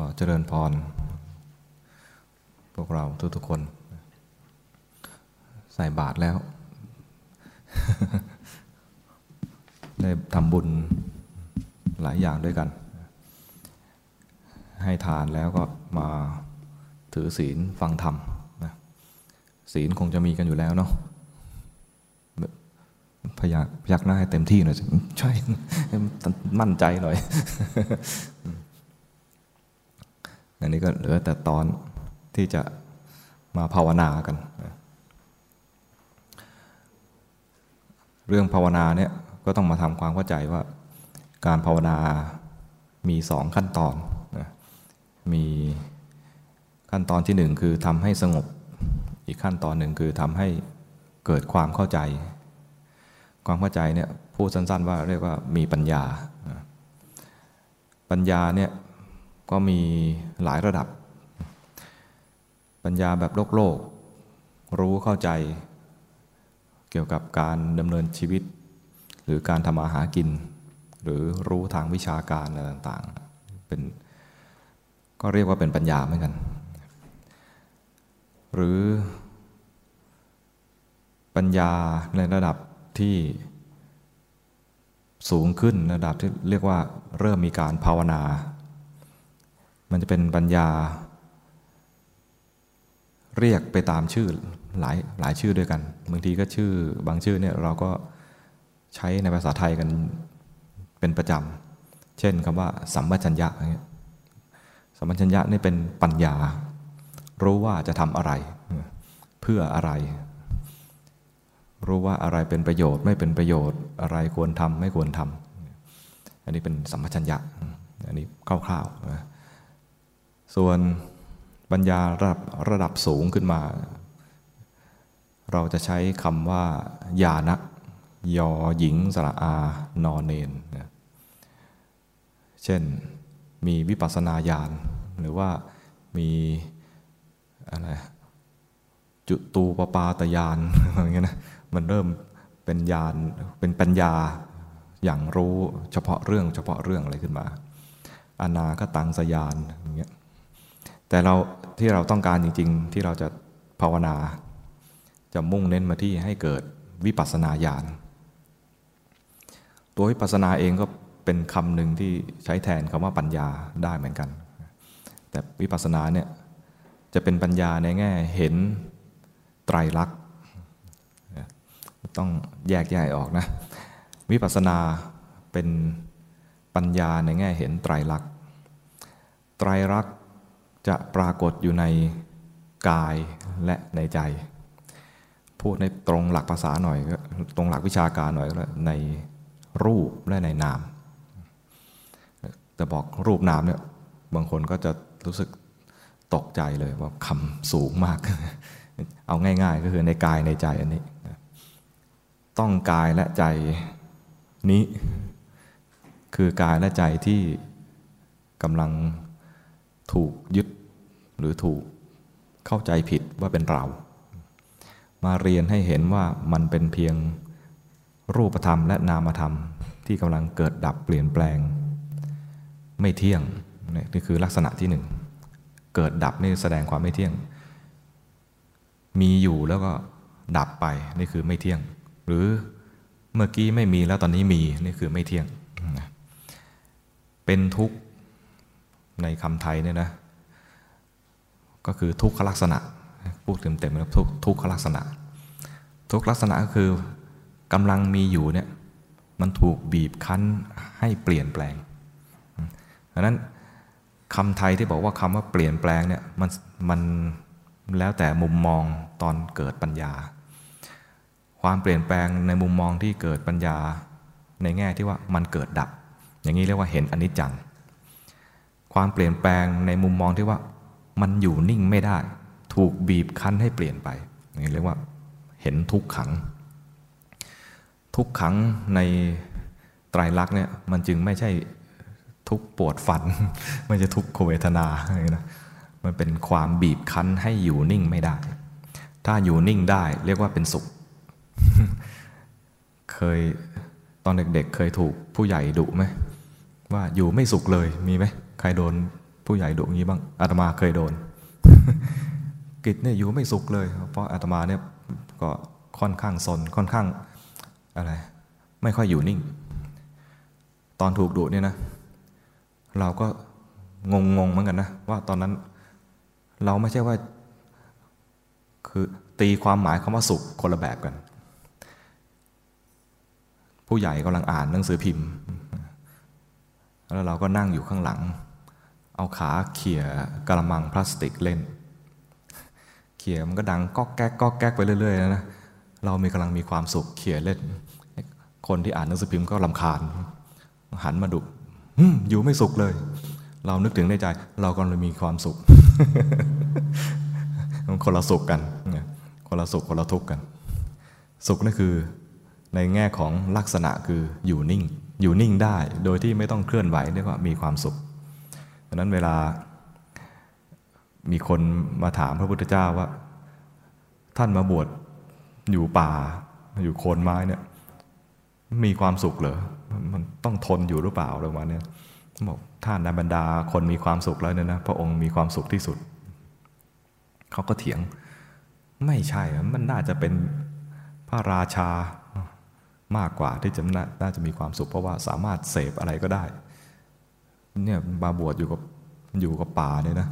อเจริญพร พวกเราทุกๆคน ใส่บาตรแล้ว ได้ทำบุญหลายอย่างด้วยกัน ให้ทานแล้วก็มาถือศีลฟังธรรมนะศีลคงจะมีกันอยู่แล้วเนาะพยักพยักหน้าให้เต็มที่หน่อย ใช่ มั่นใจหน่อย อันนี้ก็เหลือแต่ตอนที่จะมาภาวนากัน เรื่องภาวนาเนี่ยก็ต้องมาทำความเข้าใจว่าการภาวนามีสองขั้นตอนนะมีขั้นตอนที่หนึ่งคือทำให้สงบ อีกขั้นตอนหนึ่งคือทำให้เกิดความเข้าใจ ความเข้าใจเนี่ยพูดสั้นๆ ว่าเรียกว่ามีปัญญา ปัญญาเนี่ย ก็มีหลายระดับ ปัญญาแบบโลกโลก รู้เข้าใจ เกี่ยวกับการดำเนินชีวิต หรือการทำมาหากิน หรือรู้ทางวิชาการอะไรต่างๆเป็นก็เรียกว่าเป็นปัญญาเหมือนกัน หรือปัญญาในระดับที่สูงขึ้นระดับที่เรียกว่าเริ่มมีการภาวนา มันจะเป็นปัญญา เรียกไปตามชื่อหลายหลายชื่อด้วยกัน บางทีก็ชื่อบางชื่อเนี่ยเราก็ใช้ในภาษาไทยกันเป็นประจำ เช่นคำว่า สัมปชัญญะอย่างเงี้ยสัมปชัญญะนี่เป็นปัญญา รู้ว่าจะทำอะไร เพื่ออะไร รู้ว่าอะไรเป็นประโยชน์ไม่เป็นประโยชน์อะไรควรทำไม่ควรทำอันนี้เป็นสัมปชัญญะ อันนี้คร่าวๆนะ ส่วนปัญญาระดับระดับสูงขึ้นมา เราจะใช้คำว่า ญาณะยอหญิงสระอานอนเนนนะเช่นมีวิปัสสนาญาณ หรือว่ามีอะไรจุตูปปาตญาณอะไรเงี้ยนะมันเริ่มเป็นญาณเป็นปัญญาอย่างรู้เฉพาะเรื่องเฉพาะเรื่องอะไรขึ้นมา อนาคตังสยาน แต่เราที่เราต้องการจริง ๆ ที่เราจะภาวนา จะมุ่งเน้นมาที่ให้เกิดวิปัสสนาญาณตัววิปัสสนาเองก็เป็นคำหนึ่งที่ใช้แทนคำว่าปัญญาได้เหมือนกัน แต่วิปัสสนาเนี่ยจะเป็นปัญญาในแง่เห็นไตรลักษณ์ต้องแยกแยกออกนะ วิปัสสนาเป็นปัญญาในแง่เห็นไตรลักษณ์ไตรลักษณ์ จะปรากฏอยู่ในกายและในใจ พูดในตรงหลักภาษาหน่อยก็ตรงหลักวิชาการหน่อยก็ในรูปและในนาม แต่บอกรูปนามเนี่ยบางคนก็จะรู้สึกตกใจเลยว่าคำสูงมาก เอาง่าย ๆ ก็คือในกายในใจอันนี้ ต้องกายและใจนี้ คือกายและใจที่กำลัง ถูกยึดหรือถูกเข้าใจผิดว่าเป็นเรา มาเรียนให้เห็นว่ามันเป็นเพียงรูปธรรมและนามธรรมที่กำลังเกิดดับเปลี่ยนแปลง ไม่เที่ยงนี่คือลักษณะที่หนึ่งเกิดดับนี่แสดงความไม่เที่ยง มีอยู่แล้วก็ดับไปนี่คือไม่เที่ยง หรือเมื่อกี้ไม่มีแล้วตอนนี้มีนี่คือไม่เที่ยง เป็นทุกข์ ในคำไทยเนี่ยนะก็คือทุกขลักษณะพูดเต็มๆแล้วทุกทุกขลักษณะ ทุกลักษณะก็คือกำลังมีอยู่เนี่ยมันถูกบีบคั้นให้เปลี่ยนแปลงดังนั้นคำไทยที่บอกว่าคำว่าเปลี่ยนแปลงเนี่ยมันมันแล้วแต่มุมมองตอนเกิดปัญญา ความเปลี่ยนแปลงในมุมมองที่เกิดปัญญาในแง่ที่ว่ามันเกิดดับ อย่างนี้เรียกว่าเห็นอนิจจัง ความเปลี่ยนแปลงในมุมมองที่ว่า มันอยู่นิ่งไม่ได้ ถูกบีบคั้นให้เปลี่ยนไปนี้เรียกว่าเห็นทุกขัง ทุกขังในไตรลักษณ์เนี่ยมันจึงไม่ใช่ทุกปวดฟัน ไม่ใช่ทุกขเวทนาอะไรนะมันเป็นความบีบคั้นให้อยู่นิ่งไม่ได้ ถ้าอยู่นิ่งได้เรียกว่าเป็นสุข เคยตอนเด็กๆเเคยถูกผู้ใหญ่ดุไหมว่าอยู่ไม่สุขเลยมีไหม ใครโดนผู้ใหญ่ดุงี้บ้างอาตมาเคยโดน กิจเนี่ยอยู่ไม่สุขเลย เพราะอาตมาเนี่ยก็ค่อนข้างสนค่อนข้างอะไร ไม่ค่อยอยู่นิ่ง ตอนถูกดุเนี่ยนะ เราก็งงงเหมือนกันนะ ว่าตอนนั้นเราไม่ใช่ว่า คือตีความหมายคำว่าสุขคนละแบบกัน ผู้ใหญ่กำลังอ่านหนังสือพิมพ์ แล้วเราก็นั่งอยู่ข้างหลัง เอาขาเขี่ยกระมังพลาสติกเล่น เขี่ยมันก็ดังก๊อกแก๊กก๊อกแก๊กไปเรื่อยๆนะเรามีกำลังมีความสุขเขี่ยเล่น คนที่อ่านหนังสือพิมพ์ก็ลำคาญ หันมาดุอยู่ไม่สุขเลย เรานึกถึงในใจ เราก็เลยมีความสุขคนละสุขกันคนละสุขคนละทุกข์กัน สุขนั่นคือในแง่ของลักษณะคืออยู่นิ่ง อยู่นิ่งได้โดยที่ไม่ต้องเคลื่อนไหวเรียกว่ามีความสุข ดังนั้นเวลามีคนมาถามพระพุทธเจ้าว่า ท่านมาบวชอยู่ป่า อยู่โคนไม้เนี่ยมีความสุขเหรอมันต้องทนอยู่หรือเปล่าอะไรประมาณนี้บอกท่านในบรรดาคนมีความสุขแล้วเนี่ยนะพระองค์มีความสุขที่สุด เขาก็เถียง ไม่ใช่มันน่าจะเป็นพระราชามากกว่าที่จะน่าจะมีความสุข เพราะว่าสามารถเสพอะไรก็ได้ เนี่ยบาบวชอยู่กับอยู่กับป่าเนี่ยนะ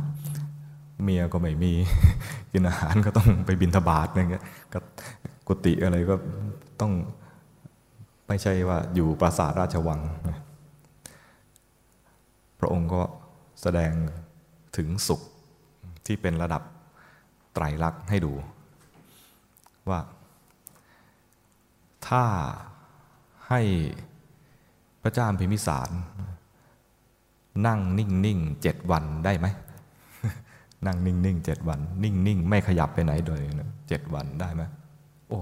เมียก็ไม่มีกินอาหารก็ต้องไปบินทบาทอะไรเงี้ยกุฏิอะไรก็ต้องไม่ใช่ว่าอยู่ปราสาทราชวัง พระองค์ก็แสดงถึงสุขที่เป็นระดับไตรลักษณ์ให้ดู ว่าถ้าให้พระเจ้าพิมิสาร นั่งนิ่งนิ่งเจ็ดวันได้ไหมนั่งนิ่งนิ่งเจ็ดวัน นิ่งนิ่งไม่ขยับไปไหนโดยเจ็ดวันได้ไหมโอ้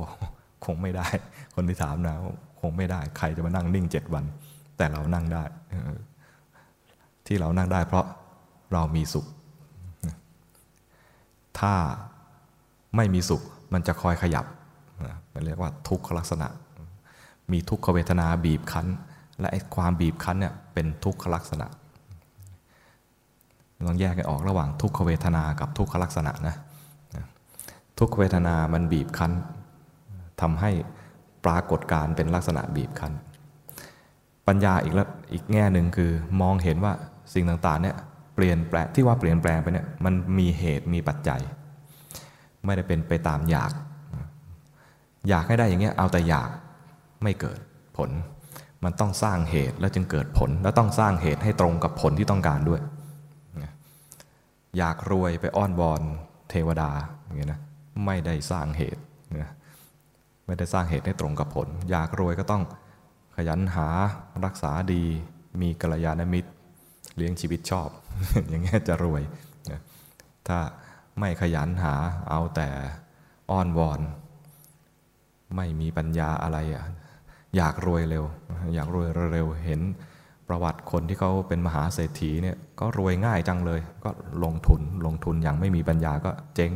คงไม่ได้ คนที่ถามนะคงไม่ได้ ใครจะมานั่งนิ่งเจ็ดวัน แต่เรานั่งได้ ที่เรานั่งได้ เพราะเรามีสุข ถ้าไม่มีสุขมันจะคอยขยับมันเรียกว่าทุกขลักษณะ มีทุกขเวทนาบีบคั้น และไอ้ความบีบคั้นเนี่ยเป็นทุกขลักษณะ ลองแยกกันออกระหว่างทุกขเวทนากับทุกขลักษณะนะทุกขเวทนามันบีบคั้นทำให้ปรากฏการเป็นลักษณะบีบคั้น ปัญญาอีกแล้วอีกแง่หนึ่งคือมองเห็นว่าสิ่งต่างๆเนี่ยเปลี่ยนแปลงที่ว่าเปลี่ยนแปลงไปเนี่ยมันมีเหตุมีปัจจัย ไม่ได้เป็นไปตามอยาก อยากให้ได้อย่างเงี้ยเอาแต่อยากไม่เกิดผล มันต้องสร้างเหตุแล้วจึงเกิดผล แล้วต้องสร้างเหตุให้ตรงกับผลที่ต้องการด้วย อยากรวยไปอ้อนวอนเทวดาอย่างเงี้ยนะไม่ได้สร้างเหตุนะไม่ได้สร้างเหตุให้ตรงกับผล อยากรวยก็ต้องขยันหารักษาดีมีกัลยาณมิตร เลี้ยงชีวิตชอบ อย่างเงี้ยจะรวยนะถ้าไม่ขยันหาเอาแต่อ้อนวอน ไม่มีปัญญาอะไรอะอยากรวยเร็ว อยากรวยเร็วเห็น ประวัติคนที่เขาเป็นมหาเศรษฐีเนี่ยก็รวยง่ายจังเลย ก็ลงทุนลงทุนอย่างไม่มีปัญญาก็เจ๊ง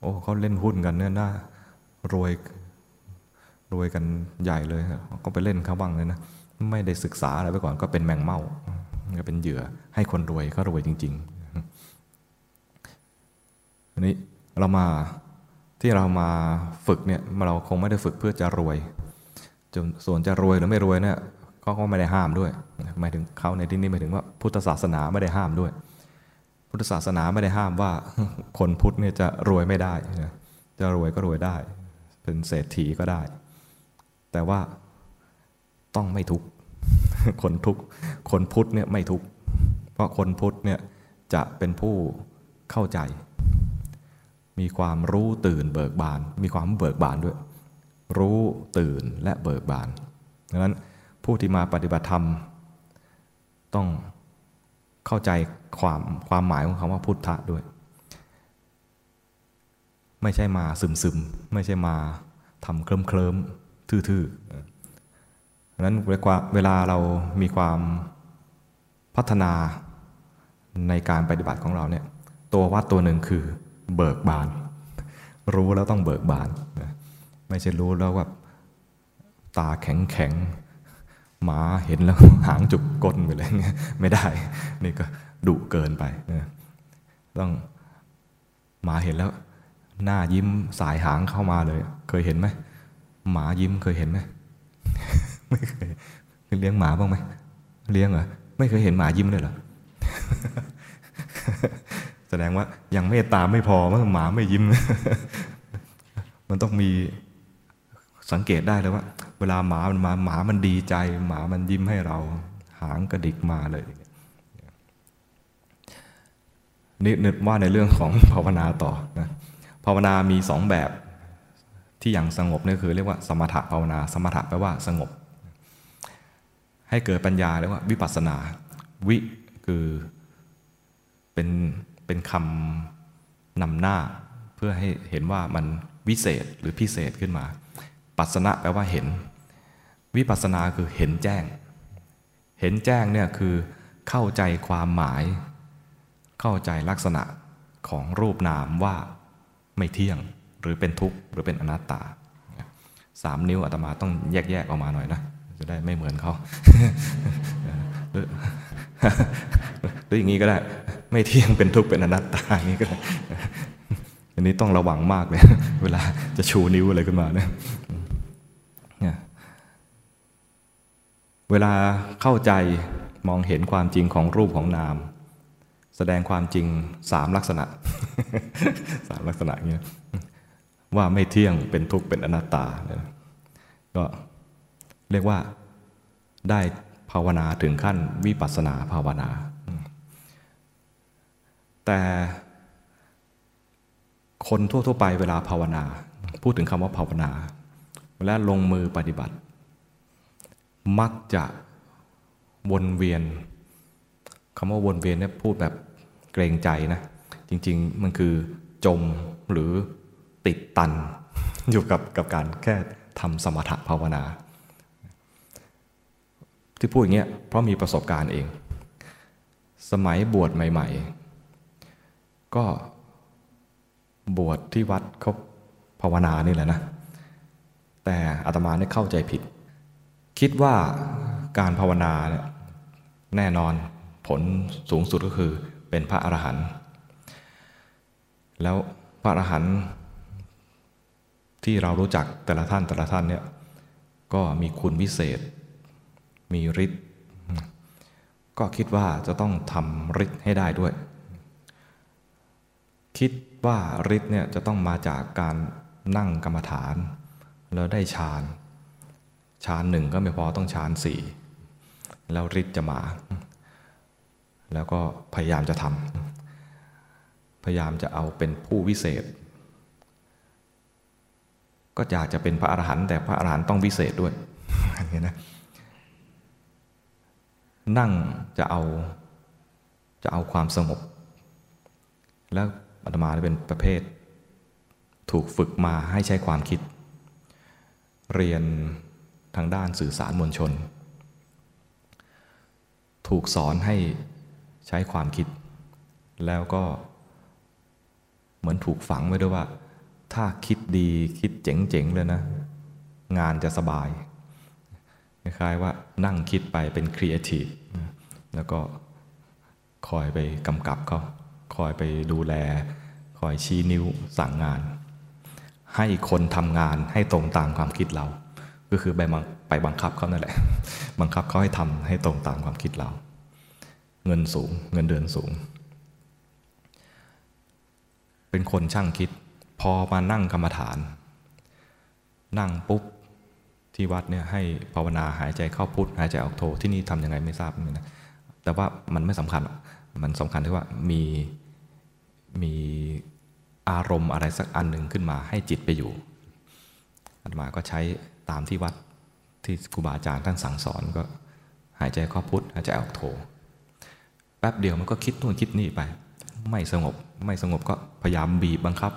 โอ้เขาเล่นหุ้นกันเนี่ยน่ารวยรวยกันใหญ่เลยก็ไปเล่นเขาบ้างเลยนะไม่ได้ศึกษาอะไรไปก่อนก็เป็นแมงเม่าก็เป็นเหยื่อให้คนรวยก็รวยจริงๆอันนี้เรามาที่เรามาฝึกเนี่ยเราคงไม่ได้ฝึกเพื่อจะรวยจนส่วนจะรวยหรือไม่รวยเนี่ย ขาก็ไม่ได้ห้ามด้วยหมายถึงเขาในที่นี้หมายถึงว่าพุทธศาสนาไม่ได้ห้ามด้วย พุทธศาสนาไม่ได้ห้ามว่าคนพุทธเนี่ยจะรวยไม่ได้ จะรวยก็รวยได้ เป็นเศรษฐีก็ได้ แต่ว่าต้องไม่ทุกคนทุกคนพุทธเนี่ยไม่ทุกเพราะคนพุทธเนี่ยจะเป็นผู้เข้าใจ มีความรู้ตื่นเบิกบาน มีความเบิกบานด้วย รู้ตื่นและเบิกบานดังนั้น ผู้ที่มาปฏิบัติธรรม ต้องเข้าใจความความหมายของคำว่าพุทธะด้วย ไม่ใช่มาซึมซึมไม่ใช่มาทำเคลิ้มเคลิมทื่อๆดังนั้นเวลาเรามีความพัฒนาในการปฏิบัติของเราเนี่ยตัววัดตัวหนึ่งคือเบิกบาน รู้แล้วต้องเบิกบาน ไม่ใช่รู้แล้วว่าตาแข็งแข็ง หมาเห็นแล้วหางจุกก้นไปเลยเงี้ยไม่ได้ นี่ก็ดุเกินไปต้องหมาเห็นแล้ว หน้ายิ้มสายหางเข้ามาเลย เคยเห็นไหมหมายิ้มเคยเห็นไหมไม่เคยเลี้ยงหมาบ้างไหมเลี้ยงเหรอไม่เคยเห็นหมายิ้มเลยเหรอแสดงว่ายังเมตตาไม่พอมันหมาไม่ยิ้ม มันต้องมีสังเกตได้เลยว่า เวลาหมามันมาหมามันดีใจ หมามันยิ้มให้เรา หางกระดิกมาเลยนี่นึกว่าในเรื่องของภาวนาต่อนะภาวนามีสองแบบที่อย่างสงบนี่คือเรียกว่าสมถะภาวนา สมถะแปลว่าสงบ ให้เกิดปัญญาเรียกว่าวิปัสสนา วิคือเป็นเป็นคำนำหน้า เพื่อให้เห็นว่ามันวิเศษหรือพิเศษขึ้นมา ปัสนะแปลว่าเห็น วิปัสนาคือเห็นแจ้ง เห็นแจ้งเนี่ยคือเข้าใจความหมาย เข้าใจลักษณะของรูปนามว่าไม่เที่ยงหรือเป็นทุกข์หรือเป็นอนัตตาสามนิ้วอาตมาต้องแยกๆออกมาหน่อยนะ จะได้ไม่เหมือนเขาหรืออย่างนี้ก็ได้ ไม่เที่ยงเป็นทุกข์เป็นอนัตตาอย่างนี้ก็ได้อันนี้ต้องระวังมากเลย เวลาจะชูนิ้วอะไรขึ้นมาเนี่ย เวลาเข้าใจมองเห็นความจริงของรูปของนาม แสดงความจริงสามลักษณะสามลักษณะเงี้ยว่าไม่เที่ยงเป็นทุกข์เป็นอนัตตา ก็เรียกว่าได้ภาวนาถึงขั้นวิปัสสนาภาวนา แต่คนทั่วๆไปเวลาภาวนา พูดถึงคำว่าภาวนาเวลาลงมือปฏิบัติ มักจะวนเวียนคำว่าวนเวียนเนี่ยพูดแบบเกรงใจนะ จริง ๆ มันคือจมหรือติดตัน อยู่กับกับการแค่ทำสมถะภาวนา ที่พูดอย่างเงี้ยเพราะมีประสบการณ์เอง สมัยบวชใหม่ ๆ ก็บวชที่วัดเขาภาวนานี่แหละนะ แต่อาตมาเนี่ยเข้าใจผิด คิดว่าการภาวนาเนี่ยแน่นอนผลสูงสุดก็คือเป็นพระอรหันต์แล้วพระอรหันต์ที่เรารู้จักแต่ละท่านแต่ละท่านเนี่ยก็มีคุณวิเศษ มีฤทธิ์ก็คิดว่าจะต้องทำฤทธิ์ให้ได้ด้วย คิดว่าฤทธิ์เนี่ยจะต้องมาจากการนั่งกรรมฐาน แล้วได้ฌาน ฌานหนึ่งก็ไม่พอต้องฌานสี่แล้วฤทธิ์จะมา แล้วก็พยายามจะทำพยายามจะเอาเป็นผู้วิเศษ ก็อยากจะเป็นพระอรหันต์แต่พระอรหันต์ต้องวิเศษด้วยอย่างนี้นะนั่งจะเอาจะเอาความสงบ แล้วอาตมาเป็นประเภท ถูกฝึกมาให้ใช้ความคิด เรียน ทางด้านสื่อสารมวลชน ถูกสอนให้ใช้ความคิด แล้วก็เหมือนถูกฝังไว้ด้วยว่า ถ้าคิดดีคิดเจ๋งๆเลยนะ งานจะสบายคล้ายๆว่านั่งคิดไปเป็นครีเอทีฟแล้วก็คอยไปกำกับเขาคอยไปดูแล คอยชี้นิ้วสั่งงาน ให้คนทำงานให้ตรงตามความคิดเรา ก็คือไปไปบังคับเขานั่นแหละ บังคับเขาให้ทำให้ตรงตามความคิดเรา เงินสูง เงินเดือนสูง เป็นคนช่างคิด พอมานั่งกรรมฐาน นั่งปุ๊บที่วัดเนี่ยให้ภาวนาหายใจเข้าพุทหายใจออกโทที่นี่ทำยังไงไม่ทราบเหมือนกันแต่ว่ามันไม่สำคัญ มันสำคัญที่ว่ามีมีอารมณ์อะไรสักอันหนึ่งขึ้นมาให้จิตไปอยู่อาตมาก็ใช้ ตามที่วัดที่ครูบาอาจารย์ท่านสั่งสอนก็หายใจเข้าพุทธหายใจออกโทแป๊บเดียวมันก็คิดนู่นคิดนี่ไป ไม่สงบไม่สงบก็พยายามบีบบังคับ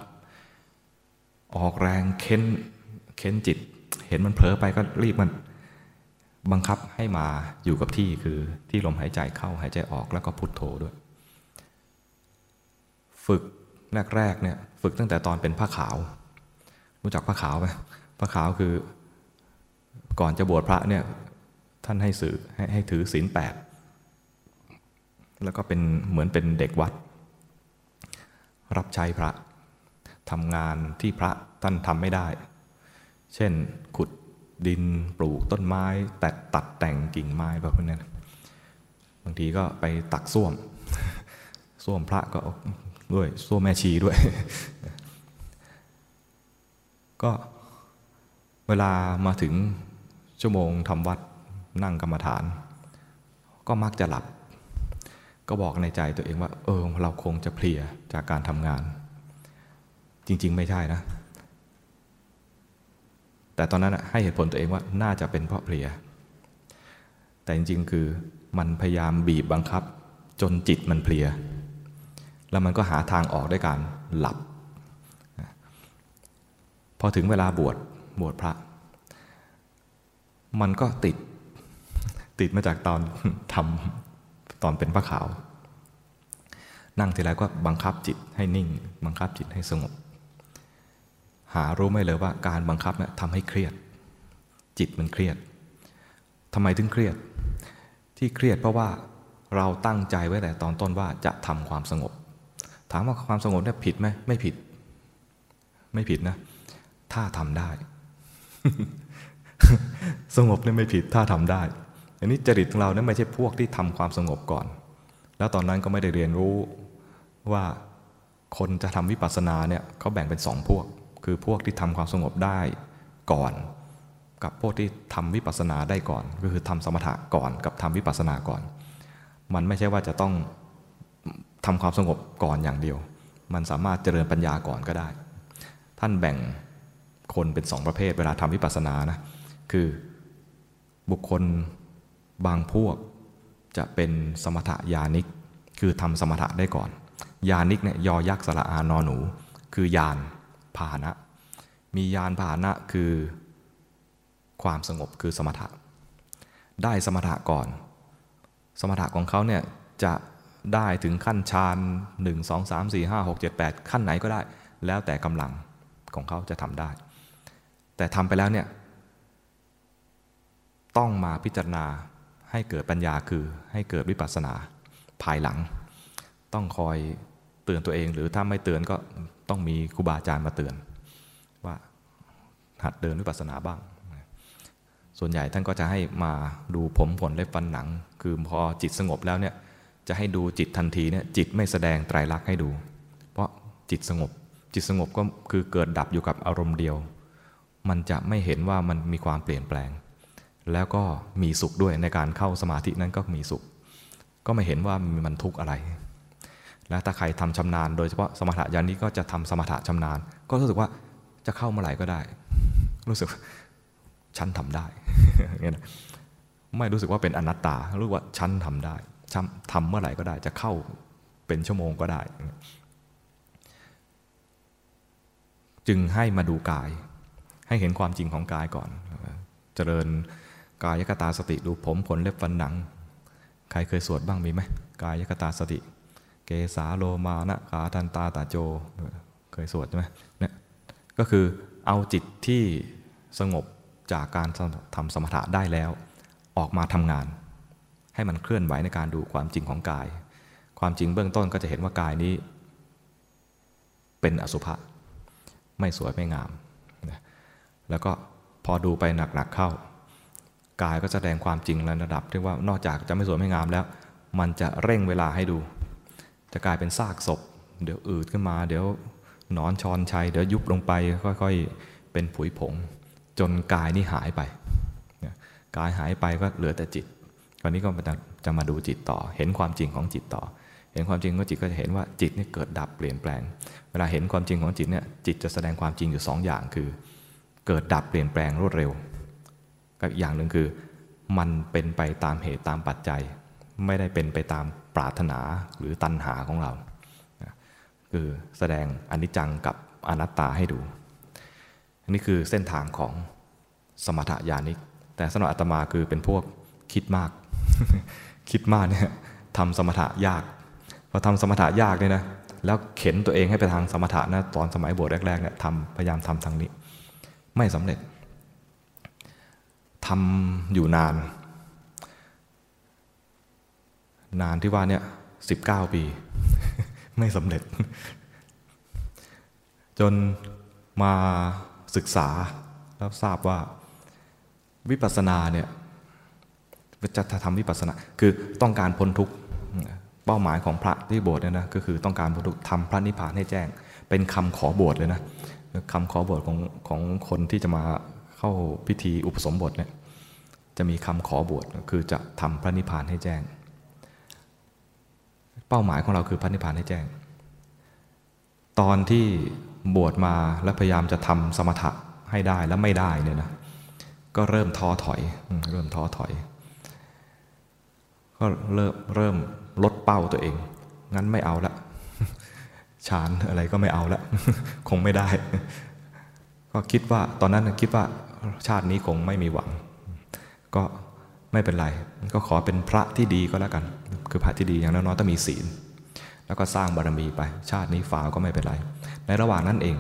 ออกแรงเค้นเค้นจิต เห็นมันเผลอไปก็รีบมันบังคับให้มาอยู่กับที่คือที่ลมหายใจเข้าหายใจออกแล้วก็พุทโธด้วย ฝึกแรกๆเนี่ยฝึกตั้งแต่ตอนเป็นผ้าขาว รู้จักผ้าขาวไหมผ้าขาวคือ ก่อนจะบวชพระเนี่ยท่านให้สื่อให้ให้ถือศีลแปดแล้วก็เป็นเหมือนเป็นเด็กวัด รับใช้พระทำงานที่พระท่านทำไม่ได้ เช่นขุดดินปลูกต้นไม้ แต่ตัดแต่งกิ่งไม้แบบนี้บางทีก็ไปตักส้วม ส้วมพระก็ด้วยส้วมแม่ชีด้วย ก็เวลามาถึง ชั่วโมงทำวัดนั่งกรรมฐาน ก็มักจะหลับ ก็บอกในใจตัวเองว่า เออ เราคงจะเพลียจากการทำงาน จริง ๆ ไม่ใช่นะ แต่ตอนนั้นให้เหตุผลตัวเองว่าน่าจะเป็นเพราะเพลีย แต่จริง ๆ คือมันพยายามบีบบังคับ จนจิตมันเพลีย แล้วมันก็หาทางออกด้วยการหลับ พอถึงเวลาบวชบวชพระ มันก็ติดติดมาจากตอนทำตอนเป็นพระขาว นั่งทีไรก็บังคับจิตให้นิ่ง บังคับจิตให้สงบ หารู้ไม่เลยว่าการบังคับเนี่ยทำให้เครียด จิตมันเครียดทำไมถึงเครียด ที่เครียดเพราะว่าเราตั้งใจไว้แต่ตอนต้นว่าจะทำความสงบ ถามว่าความสงบเนี่ยผิดไหมไม่ผิด ไม่ผิดนะ ถ้าทำได้ สงบเนี่ยไม่ผิดถ้าทำได้ อันนี้จริตของเราเนี่ยไม่ใช่พวกที่ทำความสงบก่อน แล้วตอนนั้นก็ไม่ได้เรียนรู้ว่าคนจะทำวิปัสสนาเนี่ยเขาแบ่งเป็นสองพวก คือพวกที่ทำความสงบได้ก่อน กับพวกที่ทำวิปัสสนาได้ก่อน ก็คือทำสมถะก่อนกับทำวิปัสสนาก่อน มันไม่ใช่ว่าจะต้องทำความสงบก่อนอย่างเดียว มันสามารถเจริญปัญญาก่อนก็ได้ ท่านแบ่งคนเป็นสองประเภทเวลาทำวิปัสสนานะ คือบุคคลบางพวกจะเป็นสมถะยานิก คือทำสมถะได้ก่อน ยานิกเนี่ยยอยักษ์สระอานอหนู คือยานพาหนะ มียานพาหนะคือความสงบคือสมถะ ได้สมถะก่อน สมถะของเขาเนี่ยจะได้ถึงขั้นฌานหนึ่งสองสามสี่ห้าหกเจ็ดแปดขั้นไหนก็ได้ แล้วแต่กำลังของเขาจะทำได้ แต่ทำไปแล้วเนี่ย ต้องมาพิจารณาให้เกิดปัญญาคือให้เกิดวิปัสสนาภายหลัง ต้องคอยเตือนตัวเอง หรือถ้าไม่เตือนก็ต้องมีครูบาอาจารย์มาเตือน ว่าหัดเดินวิปัสสนาบ้าง ส่วนใหญ่ท่านก็จะให้มาดูผมผลเล็บฟันหนัง คือพอจิตสงบแล้วเนี่ยจะให้ดูจิตทันทีเนี่ยจิตไม่แสดงไตรลักษณ์ให้ดู เพราะจิตสงบ จิตสงบก็คือเกิดดับอยู่กับอารมณ์เดียว มันจะไม่เห็นว่ามันมีความเปลี่ยนแปลง แล้วก็มีสุขด้วยในการเข้าสมาธินั้นก็มีสุข ก็ไม่เห็นว่ามันทุกข์อะไร แล้วถ้าใครทำชำนาญ โดยเฉพาะสมถะยานนี้ก็จะทำสมถะชำนาญ ก็รู้สึกว่าจะเข้าเมื่อไหร่ก็ได้ รู้สึกฉันทำได้เงี้ยไม่รู้สึกว่าเป็นอนัตตา รู้ว่าฉันทำได้ทำเมื่อไหร่ก็ได้ จะเข้าเป็นชั่วโมงก็ได้ จึงให้มาดูกาย ให้เห็นความจริงของกายก่อน เจริญ กายกตาสติดูผมขนเล็บฟันหนัง ใครเคยสวดบ้างมีไหมกายกตาสติ เกสาโลมานะขาทันตาตาโจ เคยสวดใช่ไหมเนี่ยก็คือเอาจิตที่สงบจากการทำสมถะได้แล้ว ออกมาทำงาน ให้มันเคลื่อนไหวในการดูความจริงของกาย ความจริงเบื้องต้นก็จะเห็นว่ากายนี้ เป็นอสุภะไม่สวยไม่งาม แล้วก็พอดูไปหนักๆเข้า กายก็แสดงความจริงระดับที่ว่านอกจากจะไม่สวยไม่งามแล้ว มันจะเร่งเวลาให้ดู จะกลายเป็นซากศพ เดี๋ยวอืดขึ้นมา เดี๋ยวนอนชอนชัย เดี๋ยวยุบลงไป ค่อยๆ เป็นผุยผง จนกายนี่หายไป กายหายไปก็เหลือแต่จิตตอนนี้ก็จะมาดูจิตต่อ เห็นความจริงของจิตต่อ เห็นความจริงของจิตก็จะเห็นว่าจิตนี่เกิดดับเปลี่ยนแปลง เวลาเห็นความจริงของจิตเนี่ยจิตจะแสดงความจริงอยู่สองอย่างคือ เกิดดับเปลี่ยนแปลงรวดเร็ว กับอีกอย่างหนึ่งคือ มันเป็นไปตามเหตุตามปัจจัย ไม่ได้เป็นไปตามปรารถนาหรือตัณหาของเราคือแสดงอนิจจังกับอนัตตาให้ดูอันนี้คือเส้นทางของสมถญาณิก แต่สำหรับอาตมาคือเป็นพวกคิดมาก คิดมากเนี่ยทำสมถะยากพอทำสมถะยากเนี่ยนะแล้วเข็นตัวเองให้ไปทางสมถะนะตอนสมัยบวชแรกๆเนี่ยทำพยายามทำทางนี้ ไม่สำเร็จ ทำอยู่นาน นานที่ว่าเนี่ยสิบเก้าปี ไม่สำเร็จ จนมาศึกษาแล้วทราบว่าวิปัสสนาเนี่ยจะทำวิปัสสนาคือต้องการพ้นทุกข์เป้าหมายของพระที่บวชเนี่ยนะก็คือต้องการพ้นทุกข์ทำพระนิพพานให้แจ้ง เป็นคำขอบวชเลยนะคำขอบวชของของคนที่จะมาเข้าพิธีอุปสมบทเนี่ย จะมีคำขอบวชคือจะทำพระนิพพานให้แจ้ง เป้าหมายของเราคือพระนิพพานให้แจ้ง ตอนที่บวชมาแล้วพยายามจะทำสมถะให้ได้แล้วไม่ได้เนี่ยนะก็เริ่มท้อถอย เริ่มท้อถอย ก็เริ่มเริ่มลดเป้าตัวเอง งั้นไม่เอาละฌานอะไรก็ไม่เอาละคงไม่ได้ ก็คิดว่าตอนนั้นคิดว่าชาตินี้คงไม่มีหวัง ก็ไม่เป็นไร ก็ขอเป็นพระที่ดีก็แล้วกัน คือพระที่ดีอย่างน้อยๆต้องมีศีล แล้วก็สร้างบารมีไป ชาตินี้ฝ่าก็ไม่เป็นไร ในระหว่างนั้นเอง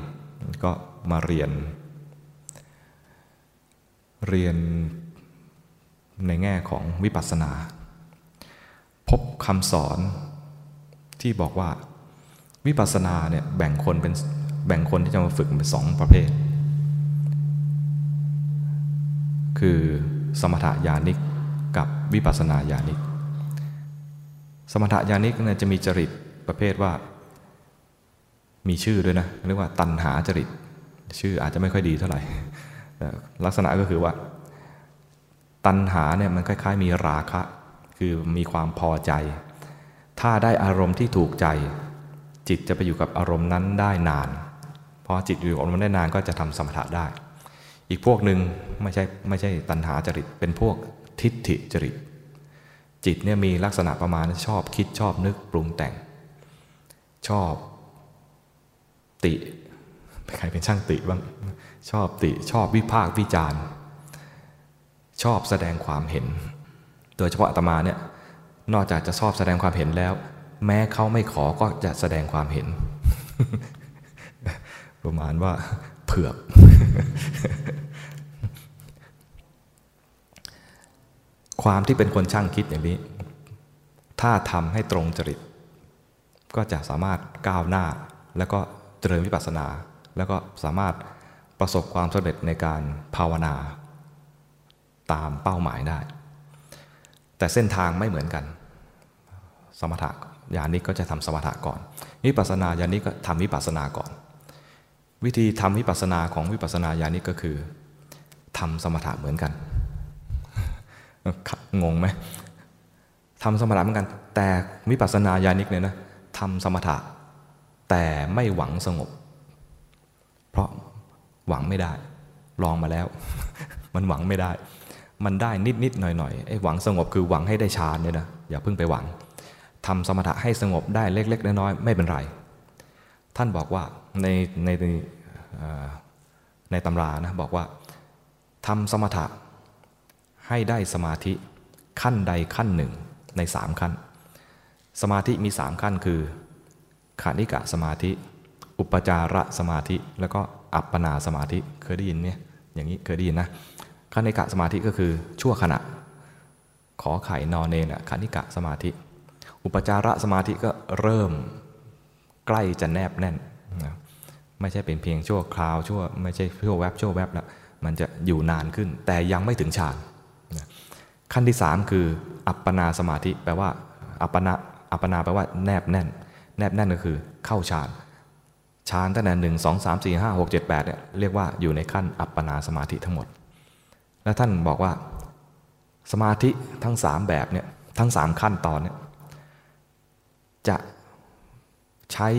ก็มาเรียน เรียนในแง่ของวิปัสสนา พบคำสอนที่บอกว่าวิปัสสนาเนี่ยแบ่งคนเป็นแบ่งคนที่จะมาฝึกเป็นสองประเภท คือ สมถะญาณิกกับวิปัสสนาญาณิก สมถะญาณิกเนี่ยจะมีจริตประเภทว่า มีชื่อด้วยนะเรียกว่าตันหาจริต ชื่ออาจจะไม่ค่อยดีเท่าไหร่ลักษณะก็คือว่า ตันหาเนี่ยมันคล้ายๆ มีราคะ คือมีความพอใจ ถ้าได้อารมณ์ที่ถูกใจ จิตจะไปอยู่กับอารมณ์นั้นได้นานพอจิตอยู่กับอารมณ์ได้นานก็จะทำสมถะได้ อีกพวกหนึ่งไม่ใช่ไม่ใช่ตัณหาจริต เป็นพวกทิฏฐิจริต จิตเนี่ยมีลักษณะประมาณชอบคิดชอบนึกปรุงแต่ง ชอบติใครเป็นช่างติบ้างชอบติชอบวิพากษ์วิจารณ์ชอบแสดงความเห็น โดยเฉพาะอาตมาเนี่ยนอกจากจะชอบแสดงความเห็นแล้ว แม้เขาไม่ขอก็จะแสดงความเห็น ประมาณว่าเผือก ความที่เป็นคนช่างคิดอย่างนี้ ถ้าทำให้ตรงจริต ก็จะสามารถก้าวหน้า แล้วก็เจริญวิปัสสนา แล้วก็สามารถประสบความสำเร็จในการภาวนา ตามเป้าหมายได้ แต่เส้นทางไม่เหมือนกัน สมถะญาณิกก็จะทำสมถะก่อนวิปัสสนาญาณิกก็ทำวิปัสสนาก่อน วิธีทำวิปัสสนาของวิปัสสนาญาณิกก็คือทำสมถะเหมือนกัน งงไหมทำสมถะเหมือนกัน แต่วิปัสสนาญาณิกเนี่ยนะทำสมถะ แต่ไม่หวังสงบ เพราะหวังไม่ได้ ลองมาแล้ว มันหวังไม่ได้ มันได้นิดนิดหน่อยหน่อยไอ้หวังสงบคือหวังให้ได้ฌานเนี่ยนะอย่าเพิ่งไปหวังทำสมถะให้สงบได้เล็ก ๆ น้อยๆไม่เป็นไร ท่านบอกว่าในในในตำรานะบอกว่าทำสมถะ ให้ได้สมาธิขั้นใดขั้นหนึ่งในสามขั้น สมาธิมีสามขั้นคือขานิกะสมาธิ อุปจาระสมาธิ แล้วก็อัปปนาสมาธิเคยได้ยินเนี่ยอย่างนี้เคยได้ยินนะขานิกะสมาธิก็คือชั่วขณะ ขอไข่นอนเนนขานิกะสมาธิ อุปจาระสมาธิก็เริ่มใกล้จะแนบแน่นนะไม่ใช่เป็นเพียงชั่วคราวชั่วไม่ใช่ชั่วแวบชั่วแวบแล้วมันจะอยู่นานขึ้น แต่ยังไม่ถึงฌาน ขั้นที่สามคือ อัปปนาสมาธิแปลว่า อัปปนาอัปปนาแปลว่าแนบแน่น แนบแน่นก็คือเข้าฌานฌานตั้งแต่หนึ่งสองสามสี่ห้าหกเจ็ดแปดเนี่ยเรียกว่าอยู่ในขั้นอัปปนาสมาธิทั้งหมด และท่านบอกว่าสมาธิทั้งสามแบบเนี่ยทั้งสามขั้นตอนเนี่ยจะใช้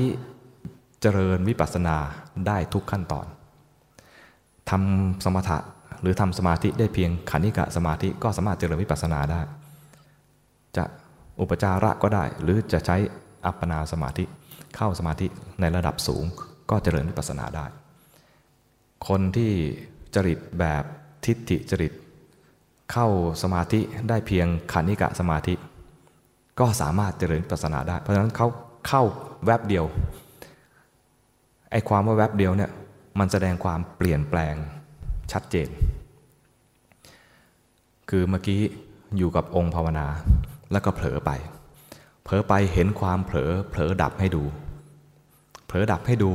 เจริญวิปัสสนาได้ทุกขั้นตอนทำสมถะ หรือทำสมาธิได้เพียงขันธิกะสมาธิก็สามารถเจริญวิปัสสนาได้ จะอุปจาระก็ได้ หรือจะใช้อัปปนาสมาธิเข้าสมาธิในระดับสูง ก็เจริญวิปัสสนาได้ คนที่จริตแบบทิฏฐิจริต เข้าสมาธิได้เพียงขันธิกะสมาธิ ก็สามารถเจริญปัสนาได้ เพราะฉะนั้นเขาเข้าแวบเดียวไอ้ความว่าแวบเดียวเนี่ยมันแสดงความเปลี่ยนแปลง ชัดเจน คือเมื่อกี้อยู่กับองค์ภาวนาแล้วก็เผลอไป เผลอไปเห็นความเผลอเผลอดับให้ดู เผลอดับให้ดู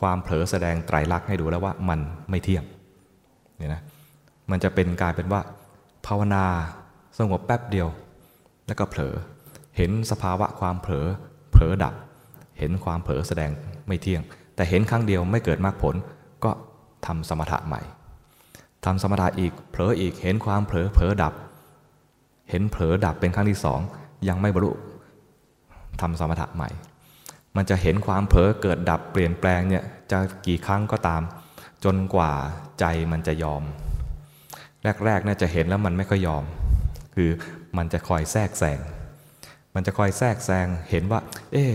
ความเผลอแสดงไตรลักษณ์ให้ดูแล้วว่ามันไม่เที่ยงเนี่ยนะมันจะเป็นกลายเป็นว่า ภาวนาสงบแป๊บเดียว แล้วก็เผลอเห็นสภาวะความเผลอเผลอดับ เห็นความเผลอแสดงไม่เที่ยง แต่เห็นครั้งเดียวไม่เกิดมรรคผลก็ทำสมถะใหม่ ทำสมถะอีก เผลออีก เห็นความเผลอ เผลอดับ เห็นเผลอดับเป็นครั้งที่สองยังไม่บรรลุทำสมถะใหม่ มันจะเห็นความเผลอเกิดดับเปลี่ยนแปลงเนี่ยจะกี่ครั้งก็ตาม จนกว่าใจมันจะยอม แรกๆเนี่ยจะเห็นแล้วมันไม่ค่อยยอม คือมันจะคอยแทรกแซง มันจะคอยแทรกแซง เห็นว่า เอ๊ะ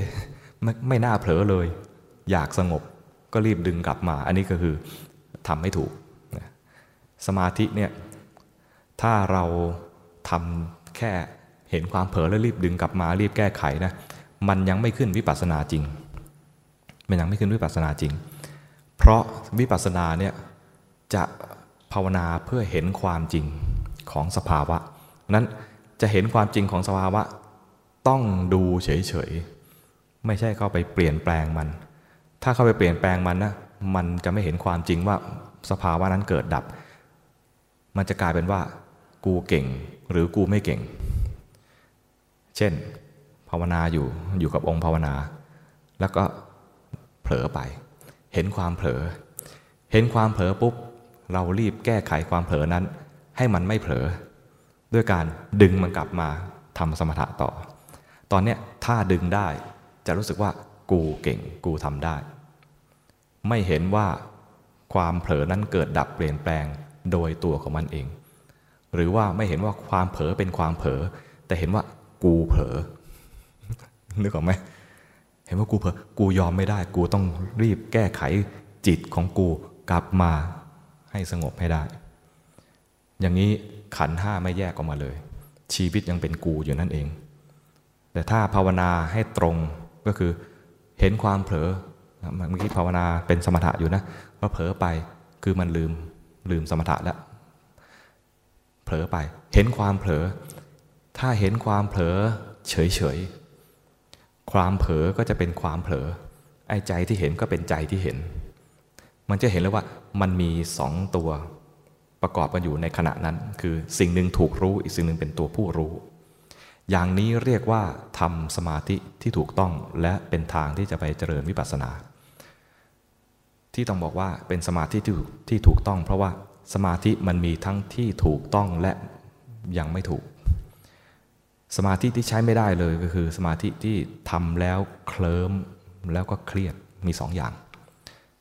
ไม่ไม่น่าเผลอเลย อยากสงบก็รีบดึงกลับมา อันนี้ก็คือทำไม่ถูก สมาธิเนี่ยถ้าเราทำแค่เห็นความเผลอแล้วรีบดึงกลับมารีบแก้ไขนะมันยังไม่ขึ้นวิปัสสนาจริง มันยังไม่ขึ้นวิปัสสนาจริง เพราะวิปัสสนาเนี่ยจะภาวนาเพื่อเห็นความจริงของสภาวะ นั้นจะเห็นความจริงของสภาวะ ต้องดูเฉยๆ ไม่ใช่เข้าไปเปลี่ยนแปลงมัน ถ้าเข้าไปเปลี่ยนแปลงมันนะ มันจะไม่เห็นความจริงว่าสภาวะนั้นเกิดดับ มันจะกลายเป็นว่า กูเก่งหรือกูไม่เก่ง เช่น ภาวนาอยู่อยู่กับองค์ภาวนา แล้วก็เผลอไป เห็นความเผลอ เห็นความเผลอปุ๊บ เรารีบแก้ไขความเผลอนั้น ให้มันไม่เผลอ ด้วยการดึงมันกลับมาทำสมถะต่อ ตอนเนี้ยถ้าดึงได้จะรู้สึกว่ากูเก่งกูทำได้ ไม่เห็นว่าความเผลอนั้นเกิดดับเปลี่ยนแปลง โดยตัวของมันเอง หรือว่าไม่เห็นว่าความเผลอเป็นความเผลอแต่เห็นว่ากูเผลอนึกออกไหมเห็นว่ากูเผลอกูยอมไม่ได้ กูต้องรีบแก้ไขจิตของกูกลับมาให้สงบให้ได้ อย่างนี้ขันห้าไม่แยกออกมาเลย ชีวิตยังเป็นกูอยู่นั่นเอง แต่ถ้าภาวนาให้ตรงก็คือเห็นความเผลอเมื่อกี้ภาวนาเป็นสมถะอยู่นะว่าเผลอไปคือมันลืม ลืมสมถะแล้ว เผลอไป เห็นความเผลอ ถ้าเห็นความเผลอเฉยเฉยความเผลอก็จะเป็นความเผลอ ไอ้ใจที่เห็นก็เป็นใจที่เห็น มันจะเห็นเลยว่ามันมีสองตัวประกอบกันอยู่ในขณะนั้น คือสิ่งหนึ่งถูกรู้อีกสิ่งหนึ่งเป็นตัวผู้รู้ อย่างนี้เรียกว่าทำสมาธิที่ถูกต้องและเป็นทางที่จะไปเจริญวิปัสสนา ที่ต้องบอกว่าเป็นสมาธิที่ที่ถูกต้อง เพราะว่าสมาธิมันมีทั้งที่ถูกต้องและยังไม่ถูก สมาธิที่ใช้ไม่ได้เลยก็คือสมาธิที่ทำแล้วเคลิ้มแล้วก็เครียดมีสองอย่าง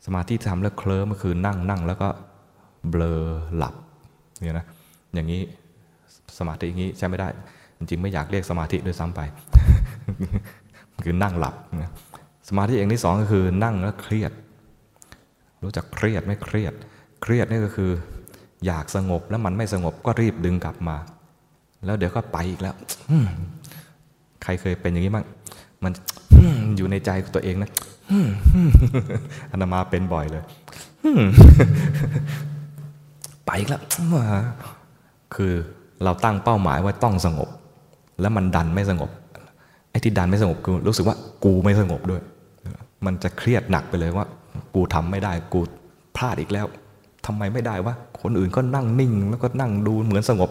สมาธิที่ทำแล้วเคลิ้มก็คือนั่งนั่งแล้วก็เบลอหลับเนี่ยนะอย่างนี้สมาธิอย่างนี้ใช้ไม่ได้ จริงๆไม่อยากเรียกสมาธิด้วยซ้ำไป คือนั่งหลับ สมาธิอย่างที่สองก็คือนั่งแล้วเครียด รู้จักเครียดไม่เครียด เครียดนี่ก็คือ อยากสงบแล้วมันไม่สงบก็รีบดึงกลับมา แล้วเดี๋ยวก็ไปอีกแล้วใครเคยเป็นอย่างนี้บ้างมันอยู่ในใจตัวเองนะอนามาเป็นบ่อยเลยไปอีกแล้วคือเราตั้งเป้าหมายว่าต้องสงบ แล้วมันดันไม่สงบไอ้ที่ดันไม่สงบคือรู้สึกว่ากูไม่สงบด้วย มันจะเครียดหนักไปเลยว่า กูทำไม่ได้กูพลาดอีกแล้วทำไมไม่ได้วะคนอื่นก็นั่งนิ่ง แล้วก็นั่งดูเหมือนสงบ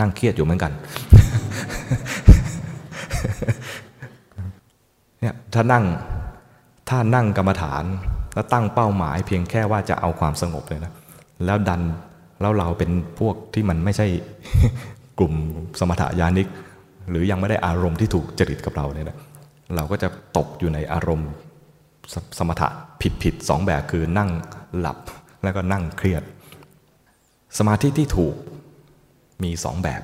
นั่งเครียดอยู่เหมือนกันเนี่ยถ้านั่งถ้านั่งกรรมฐาน แล้วตั้งเป้าหมายเพียงแค่ว่าจะเอาความสงบเลยนะแล้วดันแล้วเราเป็นพวกที่มันไม่ใช่กลุ่มสมถะญาณิก หรือยังไม่ได้อารมณ์ที่ถูกจริตกับเราเนี่ยนะเราก็จะตกอยู่ในอารมณ์ สสมถะผิดผิดสองแบบคือนั่งหลับแล้วก็นั่งเครียด สมาธิที่ถูกมีสองแบบ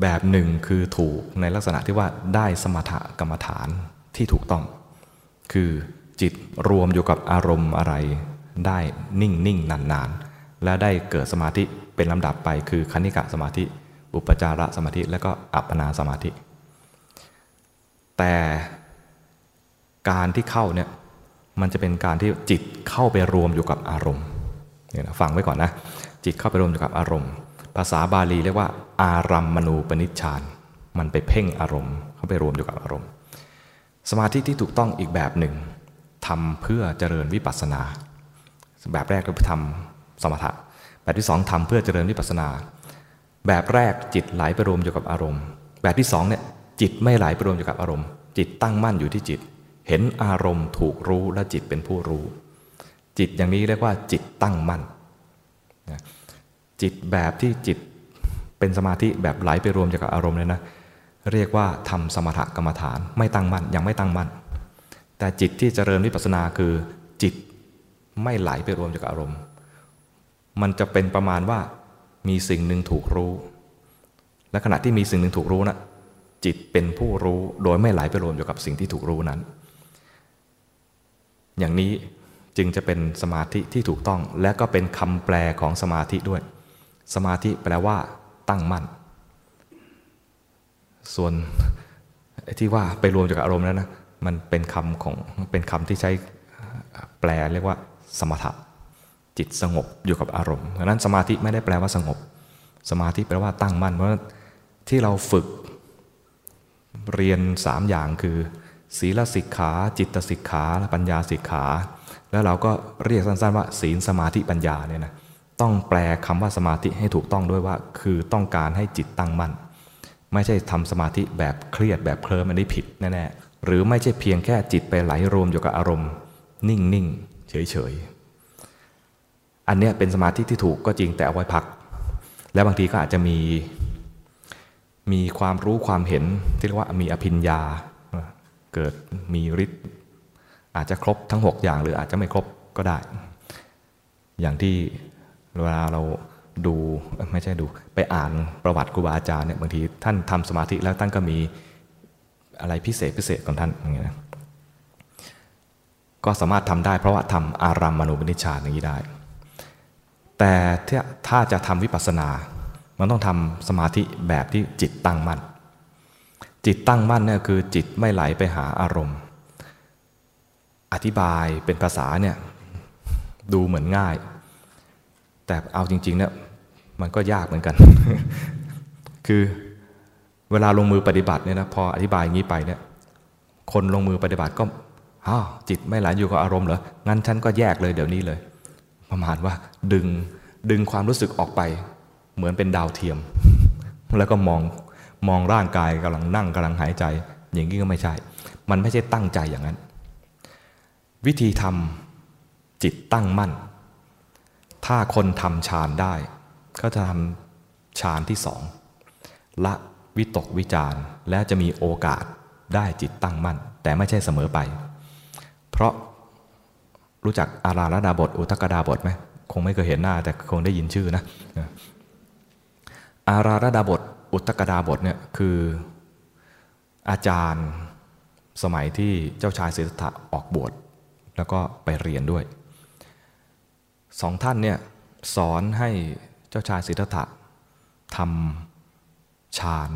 แบบหนึ่งคือถูกในลักษณะที่ว่าได้สมถะกรรมฐานที่ถูกต้อง คือจิตรวมอยู่กับอารมณ์อะไร ได้นิ่งนิ่งนานนานและได้เกิดสมาธิเป็นลำดับไปคือคณิกะสมาธิ อุปจารสมาธิและก็อัปปนาสมาธิ แต่ การที่เข้าเนี่ยมันจะเป็นการที่จิตเข้าไปรวมอยู่กับอารมณ์เนี่ยนะฟังไว้ก่อนนะจิตเข้าไปรวมอยู่กับอารมณ์ ภาษาบาลีเรียกว่า อารัมมณูปนิชฌานมันไปเพ่งอารมณ์ เข้าไปรวมอยู่กับอารมณ์ สมาธิที่ถูกต้องอีกแบบหนึ่งทำเพื่อเจริญวิปัสสนา แบบแรกเราทำสมถะแบบที่สองทำเพื่อเจริญวิปัสสนา แบบแรกจิตไหลไปรวมอยู่กับอารมณ์ แบบที่สองเนี่ยจิตไม่ไหลไปรวมอยู่กับอารมณ์ จิตตั้งมั่นอยู่ที่จิต เห็นอารมณ์ถูกรู้และจิตเป็นผู้รู้ จิตอย่างนี้เรียกว่าจิตตั้งมั่นจิตแบบที่จิตเป็นสมาธิแบบไหลไปรวมอยู่กับอารมณ์เลยนะเรียกว่าทำสมถกรรมฐานไม่ตั้งมั่นยังไม่ตั้งมั่น แต่จิตที่เจริญวิปัสสนาคือจิตไม่ไหลไปรวมอยู่กับอารมณ์ มันจะเป็นประมาณว่ามีสิ่งหนึ่งถูกรู้ และขณะที่มีสิ่งหนึ่งถูกรู้นะจิตเป็นผู้รู้โดยไม่ไหลไปรวมอยู่กับสิ่งที่ถูกรู้นั้น อย่างนี้จึงจะเป็นสมาธิที่ถูกต้อง และก็เป็นคำแปลของสมาธิด้วย สมาธิแปลว่า ตั้งมั่น ส่วนที่ว่าไปรวมอยู่กับอารมณ์แล้วนะมันเป็นคำของเป็นคำที่ใช้แปลเรียกว่า สมถะจิตสงบอยู่กับอารมณ์ดังนั้นสมาธิไม่ได้แปลว่าสงบ สมาธิแปลว่าตั้งมั่น เพราะที่เราฝึกเรียนสามอย่างคือ ศีลสิกขา จิตสิกขาและปัญญาสิกขา แล้วเราก็เรียกสั้นๆว่า ศีลสมาธิปัญญาเนี่ยนะต้องแปลคำว่าสมาธิให้ถูกต้องด้วยว่า คือต้องการให้จิตตั้งมั่น ไม่ใช่ทำสมาธิแบบเครียดแบบเคลิ้มอันนี้ผิดแน่ๆหรือไม่ใช่เพียงแค่จิตไปไหลรวมอยู่กับอารมณ์ นิ่งๆเฉยๆอันนี้เป็นสมาธิที่ถูกก็จริงแต่เอาไว้พัก แล้วบางทีก็อาจจะมีมีความรู้ความเห็นที่เรียกว่ามีอภิญญา เกิดมีฤทธิ์อาจจะครบทั้ง 6 อย่างหรืออาจจะไม่ครบก็ได้ อย่างที่เวลาเราดูไม่ใช่ดูไปอ่านประวัติครูบาอาจารย์เนี่ยบางทีท่านทำสมาธิแล้วท่านก็มีอะไรพิเศษพิเศษของท่านอย่างเงี้ยก็สามารถทำได้เพราะว่าทำอารามมณูปนิชฌานอย่างนี้ได้ แต่ถ้าจะทำวิปัสสนา มันต้องทำสมาธิแบบที่จิตตั้งมั่น จิตตั้งมั่นเนี่ยคือจิตไม่ไหลไปหาอารมณ์ อธิบายเป็นภาษาเนี่ยดูเหมือนง่าย แต่เอาจริงๆเนี่ยมันก็ยากเหมือนกัน คือเวลาลงมือปฏิบัติเนี่ยนะพออธิบายอย่างนี้ไปเนี่ยคนลงมือปฏิบัติก็อ้าวจิตไม่ไหลอยู่กับอารมณ์เหรองั้นฉันก็แยกเลยเดี๋ยวนี้เลย ประมาณว่าดึงดึงความรู้สึกออกไป เหมือนเป็นดาวเทียม แล้วก็มอง มองร่างกายกำลังนั่งกำลังหายใจ อย่างนี้ก็ไม่ใช่ มันไม่ใช่ตั้งใจอย่างนั้น วิธีทำจิตตั้งมั่น ถ้าคนทำฌานได้ ก็จะทำฌานที่สองละวิตกวิจารและจะมีโอกาสได้จิตตั้งมั่น แต่ไม่ใช่เสมอไป เพราะรู้จักอาราลดาบท อุทกดาบทไหมคงไม่เคยเห็นหน้าแต่คงได้ยินชื่อนะอาราธดาบท อุตกดาบทเนี่ยคืออาจารย์สมัยที่เจ้าชายสิทธัตถะออกบวชแล้วก็ไปเรียนด้วยสองท่านเนี่ยสอนให้เจ้าชายสิทธัตถะทำฌาน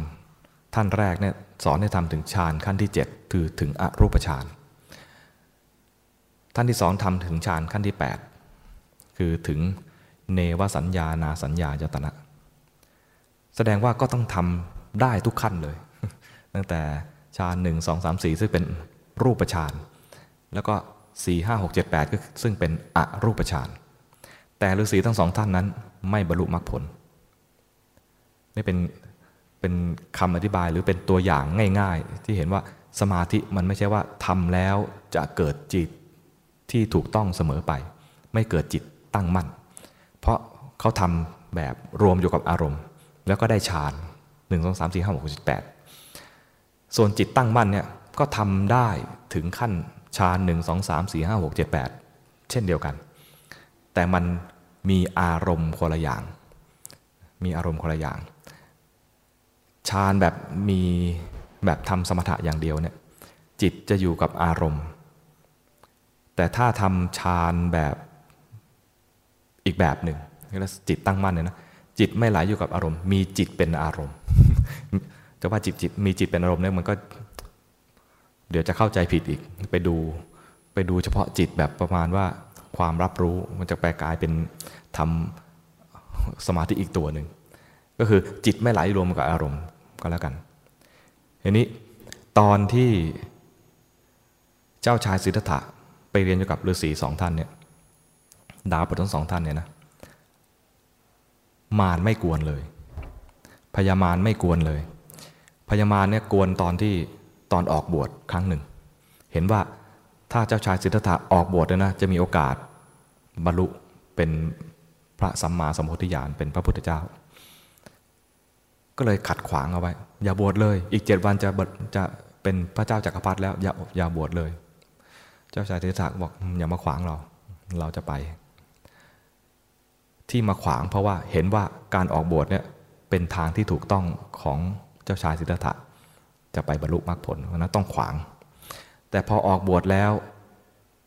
ท่านแรกเนี่ยสอนให้ทำถึงฌานขั้นที่ 7 คือถึงอรูปฌาน ท่านที่สองทำถึงฌานขั้นที่ 8 คือถึงเนวสัญญานาสัญญายตนะ แสดงว่าก็ต้องทำได้ทุกขั้นเลย ตั้งแต่ฌานหนึ่งสองสามสี่ซึ่งเป็นรูปฌานแล้วก็สี่ห้าหกเจ็ดแปดก็ซึ่งเป็นอรูปฌานแต่ฤาษีทั้งสองท่านนั้น ไม่บรรลุมรรคผล นี่เป็นเป็นคำอธิบายหรือเป็นตัวอย่างง่าย ๆ ที่เห็นว่าสมาธิมันไม่ใช่ว่าทำแล้วจะเกิดจิตที่ถูกต้องเสมอไป ไม่เกิดจิตตั้งมั่น เพราะเขาทำแบบรวมอยู่กับอารมณ์ แล้วก็ได้ฌานหนึ่งสองสามสี่ห้าหกเจ็ดแปดส่วนจิตตั้งมั่นเนี่ยก็ทำได้ถึงขั้นฌานหนึ่งสองสามสี่ห้าหกเจ็ดแปดเช่นเดียวกัน แต่มันมีอารมณ์คนละอย่าง มีอารมณ์คนละอย่างฌานแบบมีแบบทำสมถะอย่างเดียวเนี่ยจิตจะอยู่กับอารมณ์ แต่ถ้าทำฌานแบบอีกแบบหนึ่งแล้วจิตตั้งมั่นเนี่ยนะ จิตไม่ไหลอยู่กับอารมณ์ มีจิตเป็นอารมณ์จะว่าจิตจิตมีจิตเป็นอารมณ์เนี่ยมันก็ เดี๋ยวจะเข้าใจผิดอีกไปดูไปดูเฉพาะจิตแบบประมาณว่าความรับรู้มันจะแปลกลายเป็นทำสมาธิอีกตัวหนึ่งก็คือจิตไม่ไหลรวมกับอารมณ์ก็แล้วกันทีนี้ตอนที่เจ้าชายสิทธัตถะไปเรียนอยู่กับฤาษีสองท่านเนี่ยดาวปทั้งสองท่านเนี่ยนะ มารไม่กวนเลย พญามารไม่กวนเลย พญามารเนี่ยกวนตอนที่ตอนออกบวชครั้งหนึ่ง เห็นว่าถ้าเจ้าชายสิทธัตถะออกบวชเนี่ยนะจะมีโอกาสบรรลุเป็นพระสัมมาสัมพุทธญาณเป็นพระพุทธเจ้า ก็เลยขัดขวางเอาไว้ อย่าบวชเลย อีกเจ็ดวันจะจะเป็นพระเจ้าจากักรพรรดิแล้วอย่าอย่าบวชเลย เจ้าชายสิทธัตถะบอกอย่ามาขวางเรา เราจะไป ที่มาขวางเพราะว่าเห็นว่าการออกบวชเนี่ยเป็นทางที่ถูกต้องของเจ้าชายสิทธัตถะจะไปบรรลุมรรคผลเพราะนั้นต้องขวาง แต่พอออกบวชแล้ว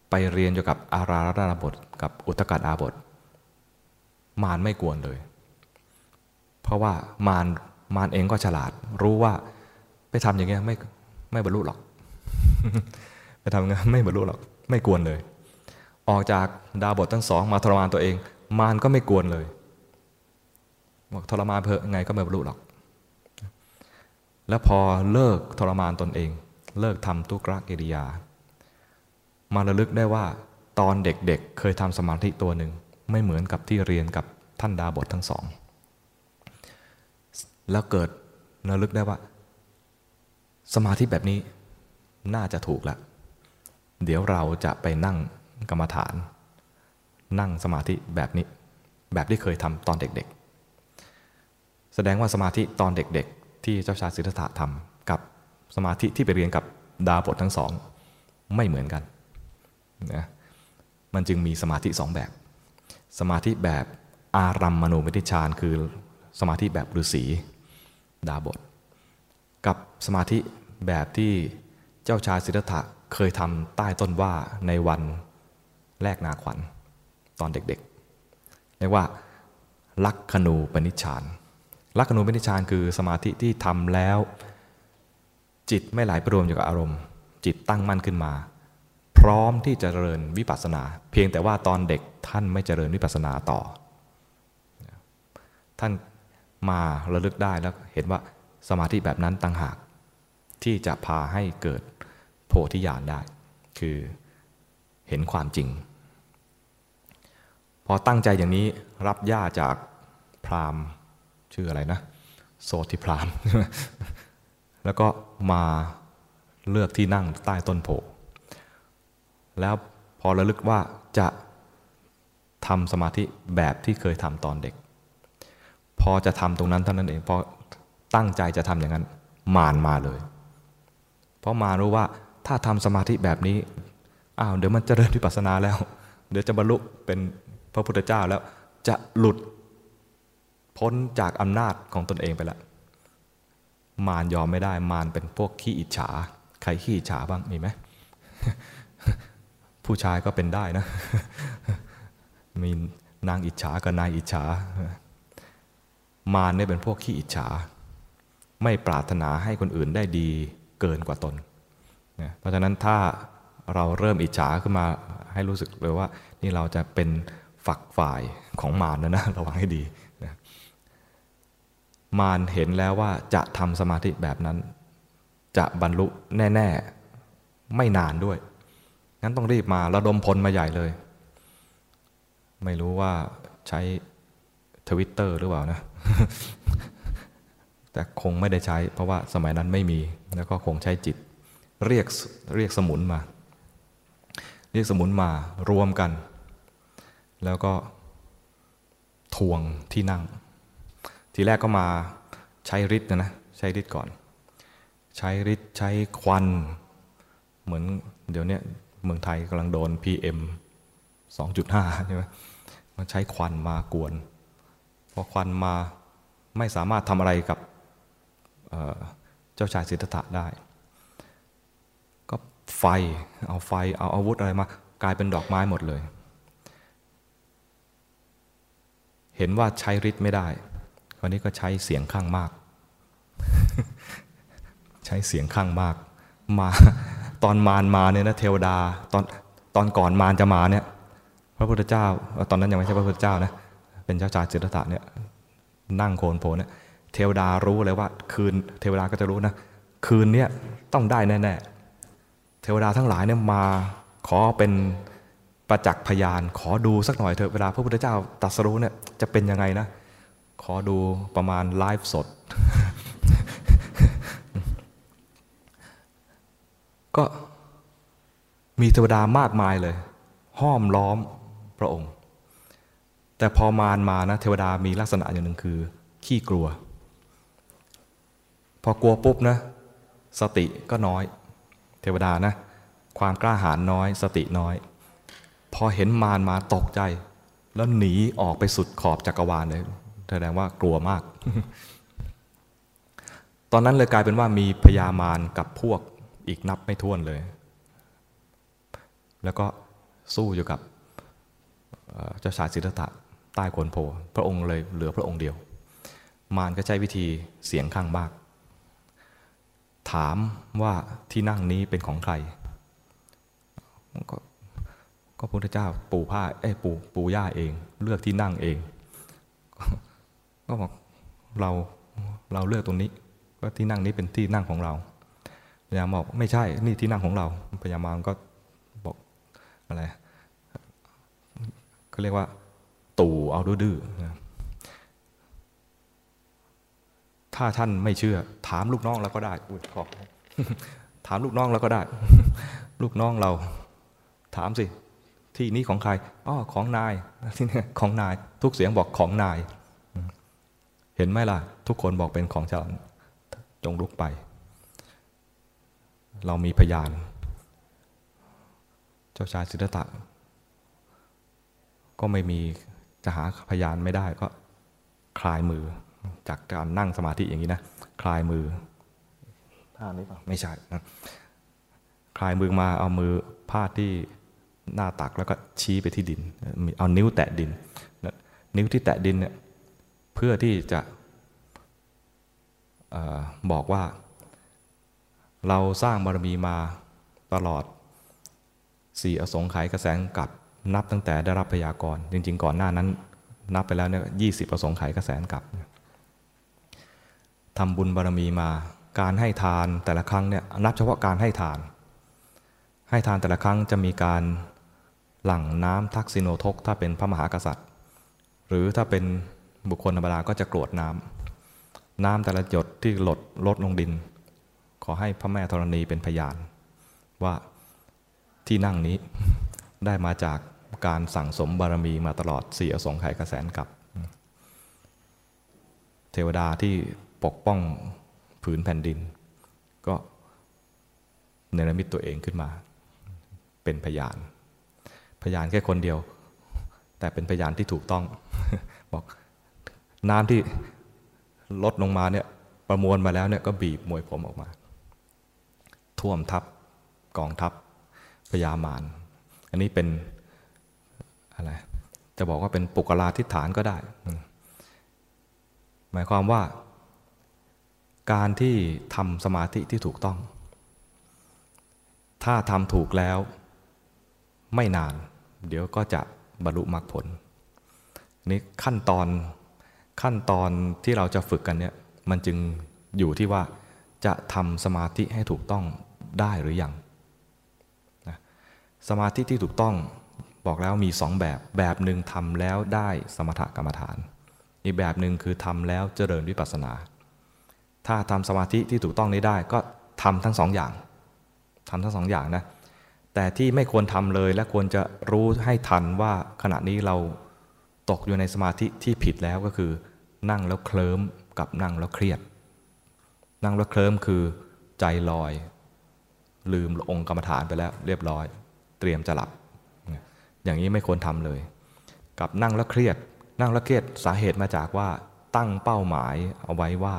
ไปเรียนอยู่กับอาราธนาบทกับอุตกาดอาบท มารไม่กวนเลย เพราะว่ามารมารเองก็ฉลาด รู้ว่าไปทำอย่างเงี้ยไม่ไม่บรรลุหรอก ไปทำอย่างเงี้ยไม่บรรลุหรอก ไม่กวนเลย ออกจากดาบททั้งสองมาทรมานตัวเอง มารก็ไม่กวนเลยบอกทรมานเพอไงก็ไม่บรรลุหรอก แล้วพอเลิกทรมานตนเอง เลิกทำทุกรกิริยา มาระลึกได้ว่าตอนเด็กๆเเคยทำสมาธิตัวหนึ่งไม่เหมือนกับที่เรียนกับท่านดาบททั้งสอง แล้วเกิดระลึกได้ว่า สมาธิแบบนี้น่าจะถูกล้วเดี๋ยวเราจะไปนั่งกรรมฐาน นั่งสมาธิแบบนี้ แบบที่เคยทำตอนเด็กๆ แสดงว่าสมาธิตอนเด็กๆ ที่เจ้าชายสิทธัตถะทำกับสมาธิที่ไปเรียนกับดาบททั้งสอง ไม่เหมือนกันนะมันจึงมีสมาธิสองแบบ สมาธิแบบอารัมมณูมิติฌานคือสมาธิแบบฤาษีดาบท กับสมาธิแบบที่เจ้าชายสิทธัตถะเคยทำใต้ต้นว่าในวันแรกนาขวัญ ตอนเด็กๆ เรียกว่าลักขณูปนิชฌานลักขณูปนิชฌานคือสมาธิที่ทำแล้ว จิตไม่ไหลไปรวมอยู่กับอารมณ์ จิตตั้งมั่นขึ้นมา พร้อมที่จะเจริญวิปัสสนา เพียงแต่ว่าตอนเด็กท่านไม่เจริญวิปัสสนาต่อ ท่านมาระลึกได้แล้วเห็นว่าสมาธิแบบนั้นต่างหาก ที่จะพาให้เกิดโพธิญาณได้ คือเห็นความจริง พอตั้งใจอย่างนี้รับย่าจากพราหมณ์ชื่ออะไรนะ โสติพราหมณ์แล้วก็มาเลือกที่นั่งใต้ต้นโพแล้วพอระลึกว่าจะทำสมาธิแบบที่เคยทำตอนเด็ก พอจะทำตรงนั้นเท่านั้นเองพอตั้งใจจะทำอย่างนั้น มารมาเลย เพราะมารู้ว่าถ้าทำสมาธิแบบนี้อ้าวเดี๋ยวมันจะเริญวิปัสสนาแล้ว เดี๋ยวจะบรรลุเป็น ระพุทธเจ้าแล้วจะหลุดพ้นจากอำนาจของตนเองไปล้วมารยอมไม่ได้มารเป็นพวกขี้อิจฉา ใครขี้อิจฉาบ้างมีไหมผู้ชายก็เป็นได้นะ มีนางอิจฉากับนายอิจฉา มารเนี่ยเป็นพวกขี้อิจฉา ไม่ปรารถนาให้คนอื่นได้ดีเกินกว่าตนเพราะฉะนั้นถ้าเราเริ่มอิจฉาขึ้นมาให้รู้สึกเลยว่า นี่เราจะเป็น ฝักฝ่ายของมารนะนะระวังให้ดีนะมารเห็นแล้วว่าจะทำสมาธิแบบนั้น จะบรรลุแน่ ๆ ไม่นานด้วย งั้นต้องรีบมาระดมพลมาใหญ่เลย ไม่รู้ว่าใช้ทวิตเตอร์หรือเปล่านะ แต่คงไม่ได้ใช้ เพราะว่าสมัยนั้นไม่มี แล้วก็คงใช้จิต เรียกเรียกสมุนมา เรียกสมุนมารวมกัน แล้วก็ทวงที่นั่ง ทีแรกก็มาใช้ฤทธิ์นะนะใช้ฤทธิ์ก่อน ใช้ฤทธิ์ใช้ควัน เหมือนเดี๋ยวนี้เมืองไทยกำลังโดน PM 2.5 ใช่ไหมมาใช้ควันมากวนพอควันมาไม่สามารถทำอะไรกับเจ้าชายสิทธัตถะได้ ก็ไฟเอาไฟเอาอาวุธอะไรมา กลายเป็นดอกไม้หมดเลย เห็นว่าใช้ฤทธิ์ไม่ได้คราวนี้ก็ใช้เสียงข้างมาก ใช้เสียงข้างมาก มาตอนมารมาเนี่ยนะเทวดาตอนตอนก่อนมารจะมาเนี่ย พระพุทธเจ้า ตอนนั้นยังไม่ใช่พระพุทธเจ้านะเป็นเจ้าชายจิตตะเนี่ยนั่งโคนโพเนี่ยเทวดารู้เลยว่า คืนเทวดาก็จะรู้นะคคืนเนี้ยต้องได้แน่ๆเทวดาทั้งหลายเนี่ยมาขอเป็น ประจักษ์พยาน ขอดูสักหน่อยเถอะเวลาพระพุทธเจ้าตรัสรู้เนี่ยจะเป็นยังไงนะ ขอดูประมาณไลฟ์สด ก็มีเทวดามากมายเลย ห้อมล้อมพระองค์ แต่พอมารมานะเทวดามีลักษณะอย่างหนึ่งคือ ขี้กลัว พอกลัวปุ๊บนะ สติก็น้อย เทวดานะ ความกล้าหาญน้อย สติน้อย พอเห็นมารมาตกใจ แล้วหนีออกไปสุดขอบจักรวาลเลยแสดงว่ากลัวมาก ตอนนั้นเลยกลายเป็นว่ามีพญามารกับพวกอีกนับไม่ถ้วนเลย แล้วก็สู้อยู่กับเจ้าชายสิทธัตถะใต้โคนโพ พระองค์เลยเหลือพระองค์เดียว มารก็ใช้วิธีเสียงข้างมาก ถามว่าที่นั่งนี้เป็นของใคร ก็พระพุทธเจ้าปูผ้าเอ้ปูปูย่าเอง เลือกที่นั่งเอง ก็บอกเราเราเลือกตรงนี้ ก็ที่นั่งนี้เป็นที่นั่งของเราพญามบอกไม่ใช่นี่ที่นั่งของเราพญามารก็บอกอะไรเขาเรียกว่า ตู่เอาดื้อถ้าท่านไม่เชื่อ ถามลูกน้องเราก็ได้อุ้ยขอถามลูกน้องเราก็ได้ ลูกน้องเรา ถามสิ ที่นี้ของใครอ๋อของนายที่นี่ของนาย ทุกเสียงบอกของนาย เห็นไหมล่ะ ทุกคนบอกเป็นของฉันจงลุกไป เรามีพยาน เจ้าชายสิทธัตถะก็ไม่มีจะหาพยานไม่ได้ก็คลายมือ จากการนั่งสมาธิอย่างนี้นะคลายมือท่านี้ป่ะไม่ใช่นะคลายมือมาเอามือพาดที่ หน้าตักแล้วก็ชี้ไปที่ดิน เอานิ้วแตะดิน นิ้วที่แตะดินเนี่ยเพื่อที่จะอบอกว่า เราสร้างบารมีมาตลอดสี่อสงไขยกระแสงกับนับตั้งแต่ได้รับพยากรจริง ๆ ก่อนหน้านั้น นับไปแล้วเนี่ยยี่สิบอสงไขยกระแสงกับทำบุญบารมีมา การให้ทานแต่ละครั้งเนี่ยนับเฉพาะการให้ทาน ให้ทานแต่ละครั้งจะมีการ หลั่งน้ำทักษิโนทก ถ้าเป็นพระมหากษัตริย์ หรือถ้าเป็นบุคคลธรรมดาก็จะกรวดน้ำน้ำแต่ละหยดที่หลดลดลงดิน ขอให้พระแม่ธรณีเป็นพยาน ว่าที่นั่งนี้ได้มาจากการสั่งสมบารมีมาตลอดสี่อสงไขยกระแสนกับ เทวดาที่ปกป้องผืนแผ่นดิน ก็เนรมิตตัวเองขึ้นมา เป็นพยาน ยานแค่คนเดียว แต่เป็นพยานที่ถูกต้อง บอกน้ำที่ลดลงมาเนี่ยประมวลมาแล้วเนี่ยก็บีบมวยผมออกมา ท่วมทับกองทัพพยามารอันนี้เป็นอะไรจะบอกว่าเป็นปุกลาทิฏฐานก็ได้ หมายความว่า การที่ทำสมาธิที่ถูกต้อง ถ้าทำถูกแล้ว ไม่นาน เดี๋ยวก็จะบรรลุมรรคผลนี่ขั้นตอนขั้นตอนที่เราจะฝึกกันเนี่ยมันจึงอยู่ที่ว่าจะทำสมาธิให้ถูกต้องได้หรือยังนะสมาธิที่ถูกต้องบอกแล้วมีสองแบบแบบหนึ่งทำแล้วได้สมถกรรมฐาน อีกแบบหนึ่งคือทำแล้วเจริญวิปัสสนา ถ้าทำสมาธิที่ถูกต้องนี้ได้ก็ทำทั้งสองอย่างทำทั้งสองอย่างนะ แต่ที่ไม่ควรทำเลยและควรจะรู้ให้ทันว่าขณะนี้เราตกอยู่ในสมาธิที่ผิดแล้วก็คือ นั่งแล้วเคลิ้มกับนั่งแล้วเครียด นั่งแล้วเคลิ้มคือใจลอย ลืมองค์กรรมฐานไปแล้ว เรียบร้อย เตรียมจะหลับ อย่างนี้ไม่ควรทำเลย กับนั่งแล้วเครียด นั่งแล้วเครียดสาเหตุมาจากว่าตั้งเป้าหมายเอาไว้ว่า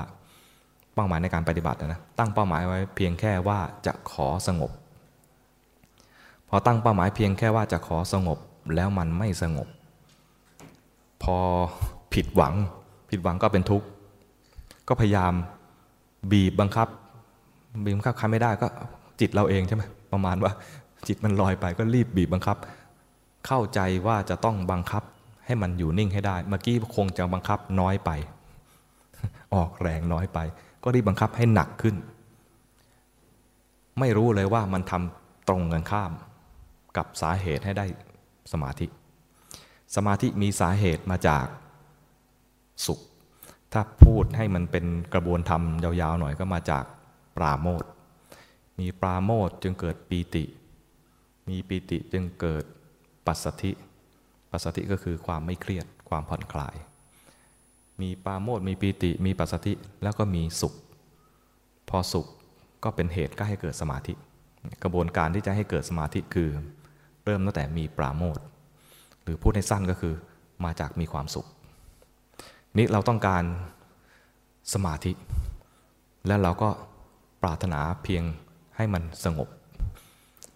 เป้าหมายในการปฏิบัตินะตั้งเป้าหมายไว้เพียงแค่ว่าจะขอสงบ พอตั้งเป้าหมายเพียงแค่ว่าจะขอสงบแล้วมันไม่สงบ พอผิดหวัง ผิดหวังก็เป็นทุกข์ ก็พยายามบีบบังคับ บีบบังคับใครไม่ได้ก็จิตเราเองใช่ไหมประมาณว่าจิตมันลอยไปก็รีบบีบบังคับ เข้าใจว่าจะต้องบังคับให้มันอยู่นิ่งให้ได้ เมื่อกี้คงจะบังคับน้อยไป ออกแรงน้อยไป ก็รีบบังคับให้หนักขึ้น ไม่รู้เลยว่ามันทำตรงกันข้าม กับสาเหตุให้ได้สมาธิ สมาธิมีสาเหตุมาจากสุข ถ้าพูดให้มันเป็นกระบวนธรรมยาวๆหน่อยก็มาจากปราโมทมีปราโมทจึงเกิดปีติ มีปีติจึงเกิดปัสสธิ ปัสสธิก็คือความไม่เครียดความผ่อนคลาย มีปราโมทมีปีติ มีปัสสธิแล้วก็มีสุข พอสุขก็เป็นเหตุก็ให้เกิดสมาธิ กระบวนการที่จะให้เกิดสมาธิคือ เริ่มตั้งแต่มีปราโมทหรือพูดให้สั้นก็คือมาจากมีความสุข นี้เราต้องการสมาธิ และเราก็ปรารถนาเพียงให้มันสงบ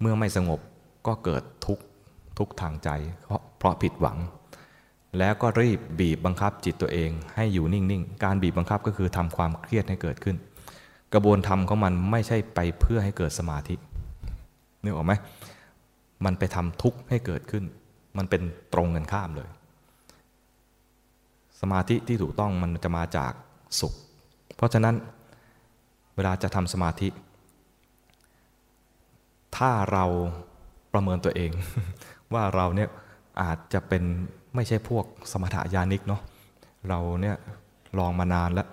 เมื่อไม่สงบก็เกิดทุกข์ทุกทางใจ เพราะเพราะผิดหวัง แล้วก็รีบบีบบังคับจิตตัวเองให้อยู่นิ่งๆ การบีบบังคับก็คือทำความเครียดให้เกิดขึ้น กระบวนธรรของมันไม่ใช่ไปเพื่อให้เกิดสมาธินึกออกไหม มันไปทำทุกข์ให้เกิดขึ้น มันเป็นตรงกันข้ามเลย สมาธิที่ถูกต้องมันจะมาจากสุข เพราะฉะนั้นเวลาจะทำสมาธิ ถ้าเราประเมินตัวเอง ว่าเราเนี่ยอาจจะเป็นไม่ใช่พวกสมถะญาณิกเนาะเราเนี่ยลองมานานแล้ว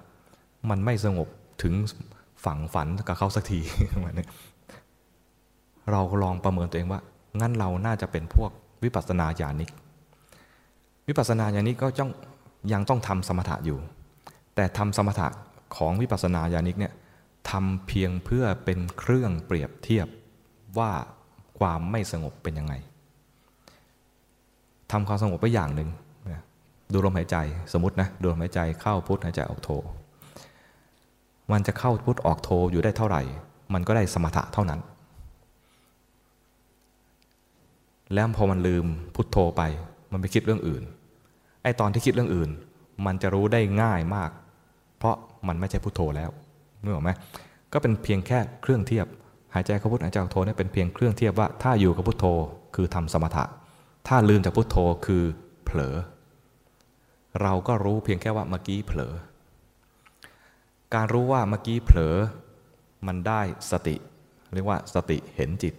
มันไม่สงบถึงฝังฝันกับเขาสักทีวันนี้เราลองประเมินตัวเองว่า งั้นเราน่าจะเป็นพวกวิปัสสนาญาณิก วิปัสสนาญาณิกก็ต้องยังต้องทำสมถะอยู่ แต่ทำสมถะของวิปัสสนาญาณิกเนี่ยทำเพียงเพื่อเป็นเครื่องเปรียบเทียบว่าความไม่สงบเป็นยังไงทำความสงบไปอย่างหนึ่งดูลมหายใจสมมตินะดูลมหายใจเข้าพุทหายใจออกโท มันจะเข้าพุทออกโทอยู่ได้เท่าไหร่ มันก็ได้สมถะเท่านั้น แล้วพอมันลืมพุทโธไป มันไปคิดเรื่องอื่น ไอ้ตอนที่คิดเรื่องอื่น มันจะรู้ได้ง่ายมาก เพราะมันไม่ใช่พุทโธแล้วนึกออกไหมก็เป็นเพียงแค่เครื่องเทียบ หายใจเข้าพุทหายใจออกโทนี่เป็นเพียงเครื่องเทียบว่า ถ้าอยู่กับพุทโธคือทำสมถะ ถ้าลืมจากพุทโธคือเผลอ เราก็รู้เพียงแค่ว่าเมื่อกี้เผลอ การรู้ว่าเมื่อกี้เผลอ มันได้สติ เรียกว่าสติเห็นจิต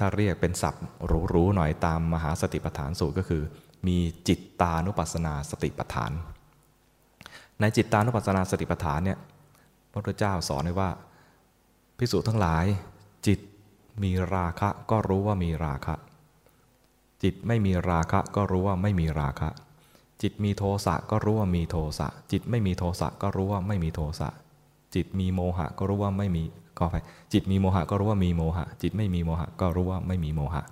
ถ้าเรียกเป็นศัพท์รู้ๆหน่อยตามมหาสติปัฏฐานสูตรก็คือ มีจิตตานุปัสสนาสติปัฏฐาน ในจิตตานุปัสสนาสติปัฏฐานเนี่ยพระพุทธเจ้าสอนไว้ว่าพิสูจน์ทั้งหลาย จิตมีราคะก็รู้ว่ามีราคะ จิตไม่มีราคะก็รู้ว่าไม่มีราคะ จิตมีโทสะก็รู้ว่ามีโทสะ จิตไม่มีโทสะก็รู้ว่าไม่มีโทสะ จิตมีโมหะก็รู้ว่าไม่มี ก็ไปจิตมีโมหะก็รู้ว่ามีโมหะ จิตไม่มีโมหะ ก็รู้ว่าไม่มีโมหะ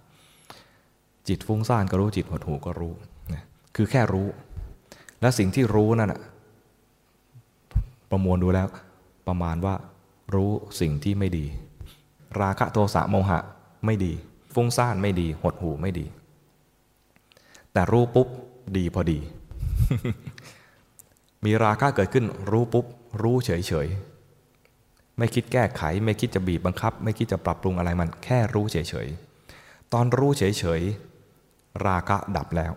จิตฟุ้งซ่านก็รู้จิตหดหูก็รู้นะคือแค่รู้ และสิ่งที่รู้นั่นอะประมวลดูแล้ว ประมาณว่า รู้สิ่งที่ไม่ดี ราคะโทสะโมหะไม่ดี ฟุ้งซ่านไม่ดี หดหูไม่ดี แต่รู้ปุ๊บดีพอดี มีราคะเกิดขึ้นรู้ปุ๊บรู้เฉยเฉย ไม่คิดแก้ไข ไม่คิดจะบีบบังคับ ไม่คิดจะปรับปรุงอะไรมันแค่รู้เฉยเฉยตอนรู้เฉยเฉยราคะดับแล้ว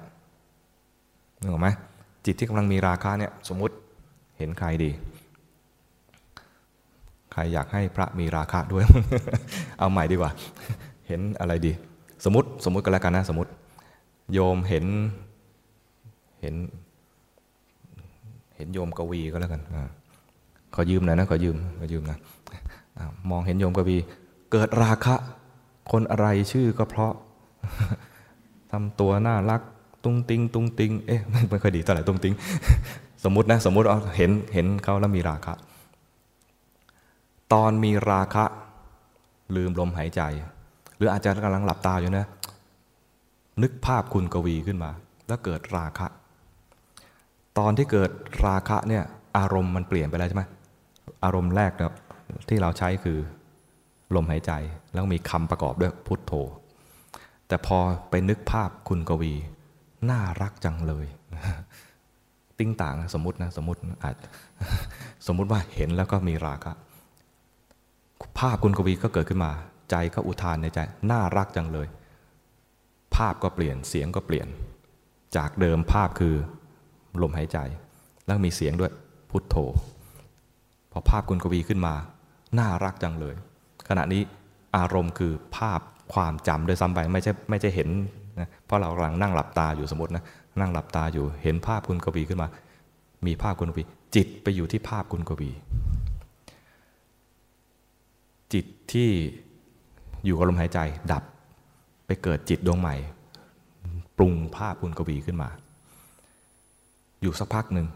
นึกออกไหมจิตที่กำลังมีราคะเนี่ยสมมติเห็นใครดี ใครอยากให้พระมีราคะด้วย เอาใหม่ดีกว่า เห็นอะไรดี สมมติสมมติกันแล้วกันนะสมมติ โยมเห็นเห็น เห็นโยมกวีก็แล้วกัน ขอยืมหน่อยนะขอยืมขอยืมนะมองเห็นโยมกวี เกิดราคะ คนอะไรชื่อก็เพราะทำตัวน่ารัก ตุ้งติง ตุ้งติง เอ๊ะไม่ค่อยดีเท่าไหร่ตุ้งติง สมมตินะ สมมติเอาเห็นเห็นเขาแล้วมีราคะ ตอนมีราคะ ลืมลมหายใจ หรืออาจจะกำลังหลับตาอยู่นะ นึกภาพคุณกวีขึ้นมา แล้วเกิดราคะ ตอนที่เกิดราคะเนี่ย อารมณ์มันเปลี่ยนไปแล้วใช่ไหม อารมณ์แรกที่เราใช้คือลมหายใจ แล้วมีคำประกอบด้วยพุทโธ แต่พอไปนึกภาพคุณกวี น่ารักจังเลย ติ้งต่างสมมตินะสมมติอาจสมมุติว่าเห็นแล้วก็มีราคะภาพคุณกวีก็เกิดขึ้นมา ใจก็อุทานในใจ น่ารักจังเลย ภาพก็เปลี่ยนเสียงก็เปลี่ยน จากเดิมภาพคือลมหายใจ แล้วมีเสียงด้วยพุทโธ พอภาพคุณกวีขึ้นมา น่ารักจังเลย ขณะนี้อารมณ์คือภาพความจำโดยซ้ำไปไม่ใช่ไม่ใช่เห็นนะเพราะเรากำลังนั่งหลับตาอยู่สมมตินะนั่งหลับตาอยู่เห็นภาพคุณกวีขึ้นมา มีภาพคุณกวี จิตไปอยู่ที่ภาพคุณกวี จิตที่อยู่กับลมหายใจดับไปเกิดจิตดวงใหม่ ปรุงภาพคุณกวีขึ้นมา อยู่สักพักหนึ่ง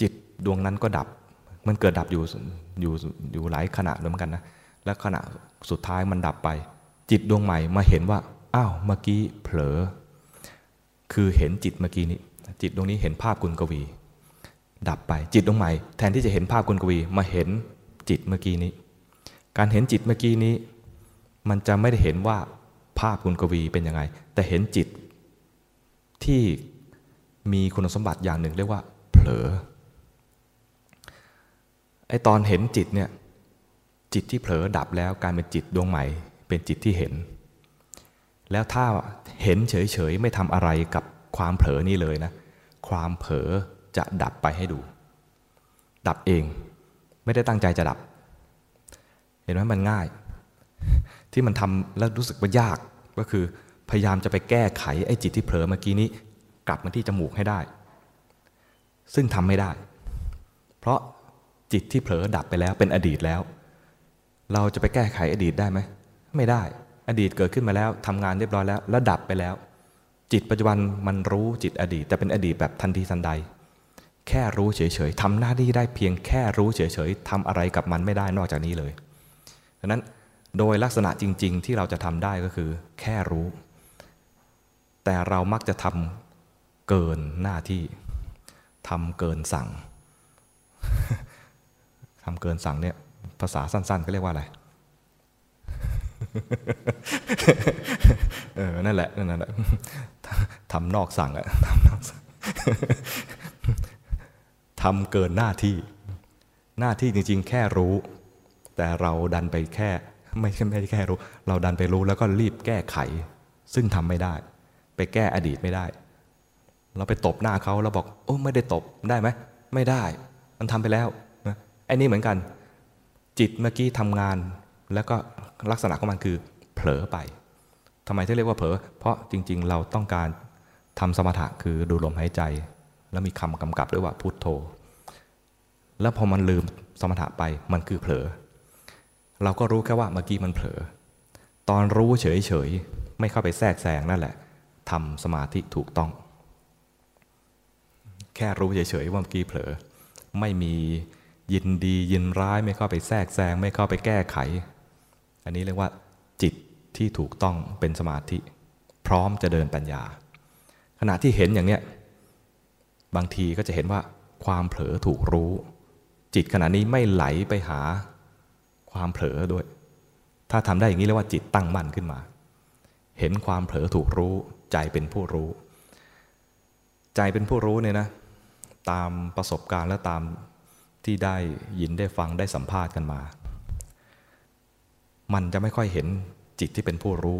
จิตดวงนั้นก็ดับ มันเกิดดับอยู่อยู่อยู่หลายขณะเหมือนกันนะ แล้วขณะสุดท้ายมันดับไป จิตดวงใหม่มาเห็นว่า อ้าวเมื่อกี้เผลอ คือเห็นจิตเมื่อกี้นี้ จิตดวงนี้เห็นภาพคุณกวี ดับไป จิตดวงใหม่ แทนที่จะเห็นภาพคุณกวี มาเห็นจิตเมื่อกี้นี้ การเห็นจิตเมื่อกี้นี้ มันจะไม่ได้เห็นว่าภาพคุณกวีเป็นยังไง แต่เห็นจิตที่มีคุณสมบัติอย่างหนึ่งเรียกว่า เผลอ ไอตอนเห็นจิตเนี่ยจิตที่เผลอดับแล้วกลายเป็นจิตดวงใหม่ เป็นจิตที่เห็น แล้วถ้าเห็นเฉยๆไม่ทำอะไรกับความเผลอนี่เลยนะ ความเผลอจะดับไปให้ดู ดับเองไม่ได้ตั้งใจจะดับ เห็นไหมมันง่าย ที่มันทำแล้วรู้สึกว่ายากก็คือพยายามจะไปแก้ไขไอ้จิตที่เผลอเมื่อกี้นี้ กลับมาที่จมูกให้ได้ ซึ่งทำไม่ได้ เพราะ จิตที่เผลอดับไปแล้วเป็นอดีตแล้ว เราจะไปแก้ไขอดีตได้ไหม ไม่ได้ อดีตเกิดขึ้นมาแล้วทำงานเรียบร้อยแล้ว แล้วดับไปแล้ว จิตปัจจุบันมันรู้จิตอดีต แต่เป็นอดีตแบบทันทีทันใด แค่รู้เฉยๆทำหน้าที่ได้เพียงแค่รู้เฉยๆทำอะไรกับมันไม่ได้นอกจากนี้เลยดังนั้นโดยลักษณะจริง ๆ ที่เราจะทำได้ก็คือ แค่รู้ แต่เรามักจะทำเกินหน้าที่ทำเกินสั่ง ทำเกินสั่งเนี่ยภาษาสั้นๆก็เรียกว่าอะไรเออนั่นแหละนั่นแหละทำนอกสั่งอะทำนอกสั่งทำเกินหน้าที่ หน้าที่จริง ๆ แค่รู้ แต่เราดันไปแค่ไม่ใช่ไม่แค่รู้ เราดันไปรู้แล้วก็รีบแก้ไข ซึ่งทำไม่ได้ ไปแก้อดีตไม่ได้ เราไปตบหน้าเขาแล้วบอก โอ้ไม่ได้ตบได้ไหมไม่ได้ มันทำไปแล้ว อ้นี่เหมือนกัน จิตเมื่อกี้ทำงาน แล้วก็ลักษณะของมันคือ เผลอไปทำไมที่เรียกว่าเผลอ เพราะจริง ๆ เราต้องการทำสมถะคือดูลมหายใจ แล้วมีคำกำกับด้วยว่าพุทโธ แล้วพอมันลืมสมถะไปมันคือเผลอ เราก็รู้แค่ว่าเมื่อกี้มันเผลอ ตอนรู้เฉย ๆ ไม่เข้าไปแทรกแซงนั่นแหละทำสมาธิถูกต้อง แค่รู้เฉย ๆ ว่าเมื่อกี้เผลอ ไม่มี ยินดียินร้ายไม่เข้าไปแทรกแซงไม่เข้าไปแก้ไข อันนี้เรียกว่า จิตที่ถูกต้องเป็นสมาธิ พร้อมจะเดินปัญญา ขณะที่เห็นอย่างเนี้ยบางทีก็จะเห็นว่าความเผลอถูกรู้ จิตขณะนี้ไม่ไหลไปหา ความเผลอด้วย ถ้าทำได้อย่างนี้เรียกว่าจิตตั้งมั่นขึ้นมา เห็นความเผลอถูกรู้ใจเป็นผู้รู้ ใจเป็นผู้รู้เนี่ยนะตามประสบการณ์และตาม ที่ได้ยินได้ฟังได้สัมภาษณ์กันมา มันจะไม่ค่อยเห็นจิตที่เป็นผู้รู้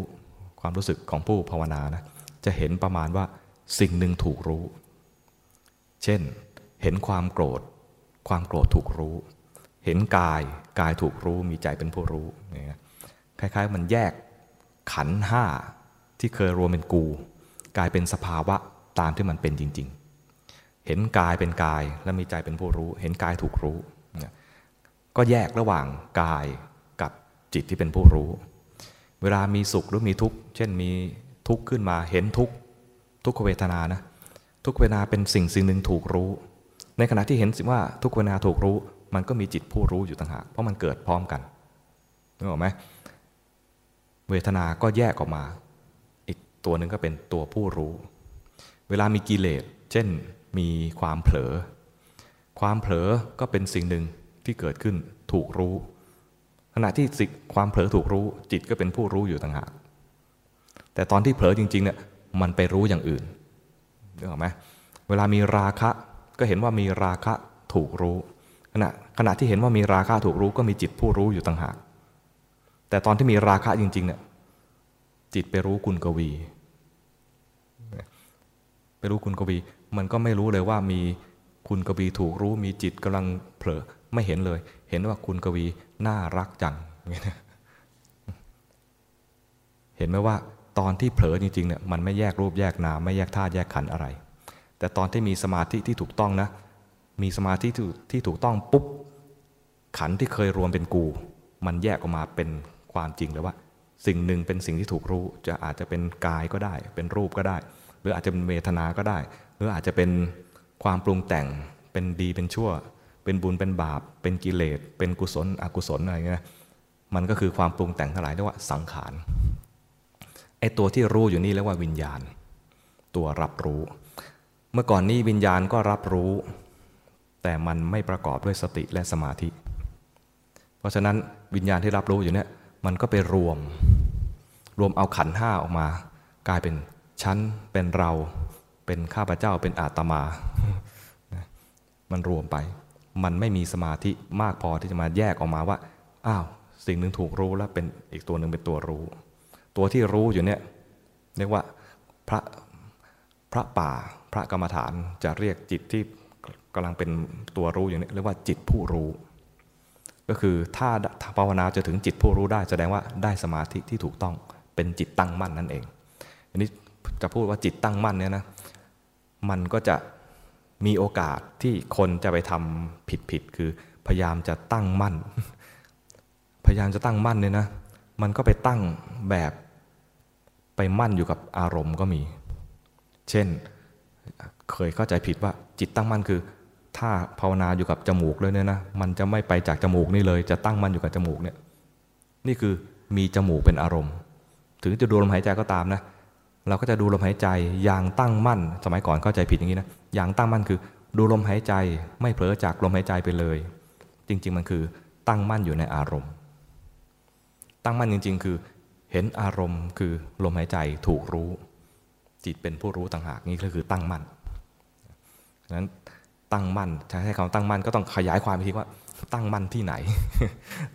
ความรู้สึกของผู้ภาวนานะจะเห็นประมาณว่าสิ่งหนึ่งถูกรู้ เช่น เห็นความโกรธ ความโกรธถูกรู้ เห็นกายกายถูกรู้มีใจเป็นผู้รู้เนี่ยคล้ายๆ มันแยกขันห้าที่เคยรวมเป็นกู กลายเป็นสภาวะตามที่มันเป็นจริง ๆ เห็นกายเป็นกายและมีใจเป็นผู้รู้ เห็นกายถูกรู้ ก็แยกระหว่างกายกับจิตที่เป็นผู้รู้ เวลามีสุขหรือมีทุกข์ เช่นมีทุกข์ขึ้นมาเห็นทุกข์ทุกขเวทนานะทุกเวทนาเป็นสิ่งสิ่งหนึ่งถูกรู้ ในขณะที่เห็นสิว่าทุกเวทนาถูกรู้ มันก็มีจิตผู้รู้อยู่ต่างหากเพราะมันเกิดพร้อมกันนึกออกไหมเวทนาก็แยกออกมา อีกตัวหนึ่งก็เป็นตัวผู้รู้ เวลามีกิเลส เช่น มีความเผลอ ความเผลอก็เป็นสิ่งหนึ่งที่เกิดขึ้นถูกรู้ ขณะที่สิความเผลอถูกรู้ จิตก็เป็นผู้รู้อยู่ต่างหาก แต่ตอนที่เผลอจริงๆเนี่ยมันไปรู้อย่างอื่นนึกออกไหมเวลามีราคะก็เห็นว่ามีราคะถูกรู้ ขณะขณะที่เห็นว่ามีราคะถูกรู้ก็มีจิตผู้รู้อยู่ต่างหาก แต่ตอนที่มีราคะจริงๆเนี่ยจิตไปรู้คุณกวี ไปรู้คุณกวี มันก็ไม่รู้เลยว่ามีคุณกวีถูกรู้มีจิตกำลังเผลอไม่เห็นเลย เห็นว่าคุณกวีน่ารักจังเห็นไหมว่าตอนที่เผลอจริงๆเนี่ยมันไม่แยกรูปแยกนามไม่แยกธาตุแยกขันธ์อะไร แต่ตอนที่มีสมาธิที่ถูกต้องนะ มีสมาธิที่ถูกต้องปุ๊บขันที่เคยรวมเป็นกู มันแยกออกมาเป็นความจริงเลยว่า สิ่งหนึ่งเป็นสิ่งที่ถูกรู้ จะอาจจะเป็นกายก็ได้ เป็นรูปก็ได้ หรืออาจจะเป็นเวทนาก็ได้ รืออาจจะเป็นความปรุงแต่งเป็นดีเป็นชั่ว เป็นบุญเป็นบาป เป็นกิเลส เป็นกุศลอกุศลอะไรเงี้ยมันก็คือความปรุงแต่งทั้งหลายเรียกว่าสังขารไอตัวที่รู้อยู่นี่เรียกว่าวิญญาณ ตัวรับรู้ เมื่อก่อนนี้วิญญาณก็รับรู้ แต่มันไม่ประกอบด้วยสติและสมาธิ เพราะฉะนั้นวิญญาณที่รับรู้อยู่เนี่ยมันก็ไปรวม รวมเอาขันห้าออกมา กลายเป็นชั้นเป็นเรา เป็นข้าพเจ้าเป็นอาตมา มันรวมไป มันไม่มีสมาธิมากพอที่จะมาแยกออกมาว่า อ้าว สิ่งหนึ่งถูกรู้แล้วเป็นอีกตัวหนึ่งเป็นตัวรู้ ตัวที่รู้อยู่เนี่ยเรียกว่าพระพระป่าพระกรรมฐานจะเรียกจิตที่กำลังเป็นตัวรู้อย่างนี้เรียกว่าจิตผู้รู้ ก็คือถ้าภาวนาจะถึงจิตผู้รู้ได้แสดงว่าได้สมาธิที่ถูกต้องเป็นจิตตั้งมั่นนั่นเองอันนี้จะพูดว่าจิตตั้งมั่นเนี่ยนะ มันก็จะมีโอกาสที่คนจะไปทำผิดผิดคือพยายามจะตั้งมั่น พยายามจะตั้งมั่นเนี่ยนะ มันก็ไปตั้งแบบไปมั่นอยู่กับอารมณ์ก็มี เช่น เคยเข้าใจผิดว่าจิตตั้งมั่นคือ ถ้าภาวนาอยู่กับจมูกเลยเนี่ยนะ มันจะไม่ไปจากจมูกนี่เลย จะตั้งมั่นอยู่กับจมูกเนี่ย นี่คือมีจมูกเป็นอารมณ์ ถึงจะดูลมหายใจก็ตามนะ เราก็จะดูลมหายใจอย่างตั้งมั่น สมัยก่อนเข้าใจผิดอย่างนี้นะอย่างตั้งมั่นคือ ดูลมหายใจไม่เผลอจากลมหายใจไปเลย จริง ๆ มันคือตั้งมั่นอยู่ในอารมณ์ ตั้งมั่นจริง ๆ คือเห็นอารมณ์คือลมหายใจถูกรู้ จิตเป็นผู้รู้ต่างหากนี่ก็คือตั้งมั่นฉะนั้นตั้งมั่นใช้คำตั้งมั่นก็ต้องขยายความไปทีว่า ตั้งมั่นที่ไหน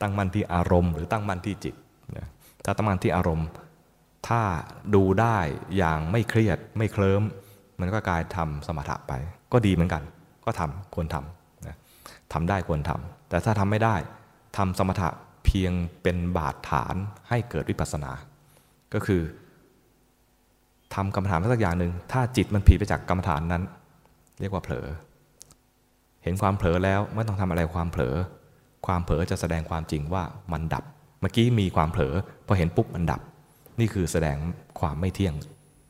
ตั้งมั่นที่อารมณ์ หรือตั้งมั่นที่จิตถ้าตั้งมั่นที่อารมณ์ ถ้าดูได้อย่างไม่เครียดไม่เคลิ้มมันก็กลายทำสมถะไป ก็ดีเหมือนกัน ก็ทำควรทำทำได้ควรทำแต่ถ้าทำไม่ได้ทำสมถะเพียงเป็นบาดฐานให้เกิดวิปัสสนา ก็คือทำกรรมฐานสักอย่างหนึ่งถ้าจิตมันผิดไปจากกรรมฐานนั้น เรียกว่าเผลอ เห็นความเผลอแล้วไม่ต้องทำอะไรความเผลอ ความเผลอจะแสดงความจริงว่ามันดับ เมื่อกี้มีความเผลอพอเห็นปุ๊บมันดับ นี่คือแสดงความไม่เที่ยง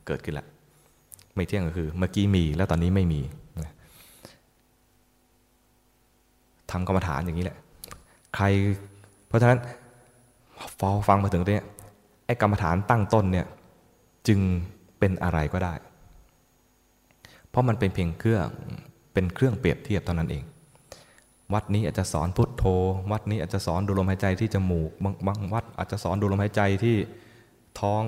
เกิดขึ้นแล้วไม่เที่ยงก็คือเมื่อกี้มีแล้วตอนนี้ไม่มีทำกรรมฐานอย่างนี้แหละ ใคร เพราะฉะนั้นพอฟังมาถึงตรงนี้ไอ้กรรมฐานตั้งต้นเนี่ยจึงเป็นอะไรก็ได้ เพราะมันเป็นเพียงเครื่องเป็นเครื่องเปรียบเทียบเท่านั้นเอง วัดนี้อาจจะสอนพุทโธ วัดนี้อาจจะสอนดูลมหายใจที่จมูกบางวัดอาจจะสอนดูลมหายใจที่ ท้อง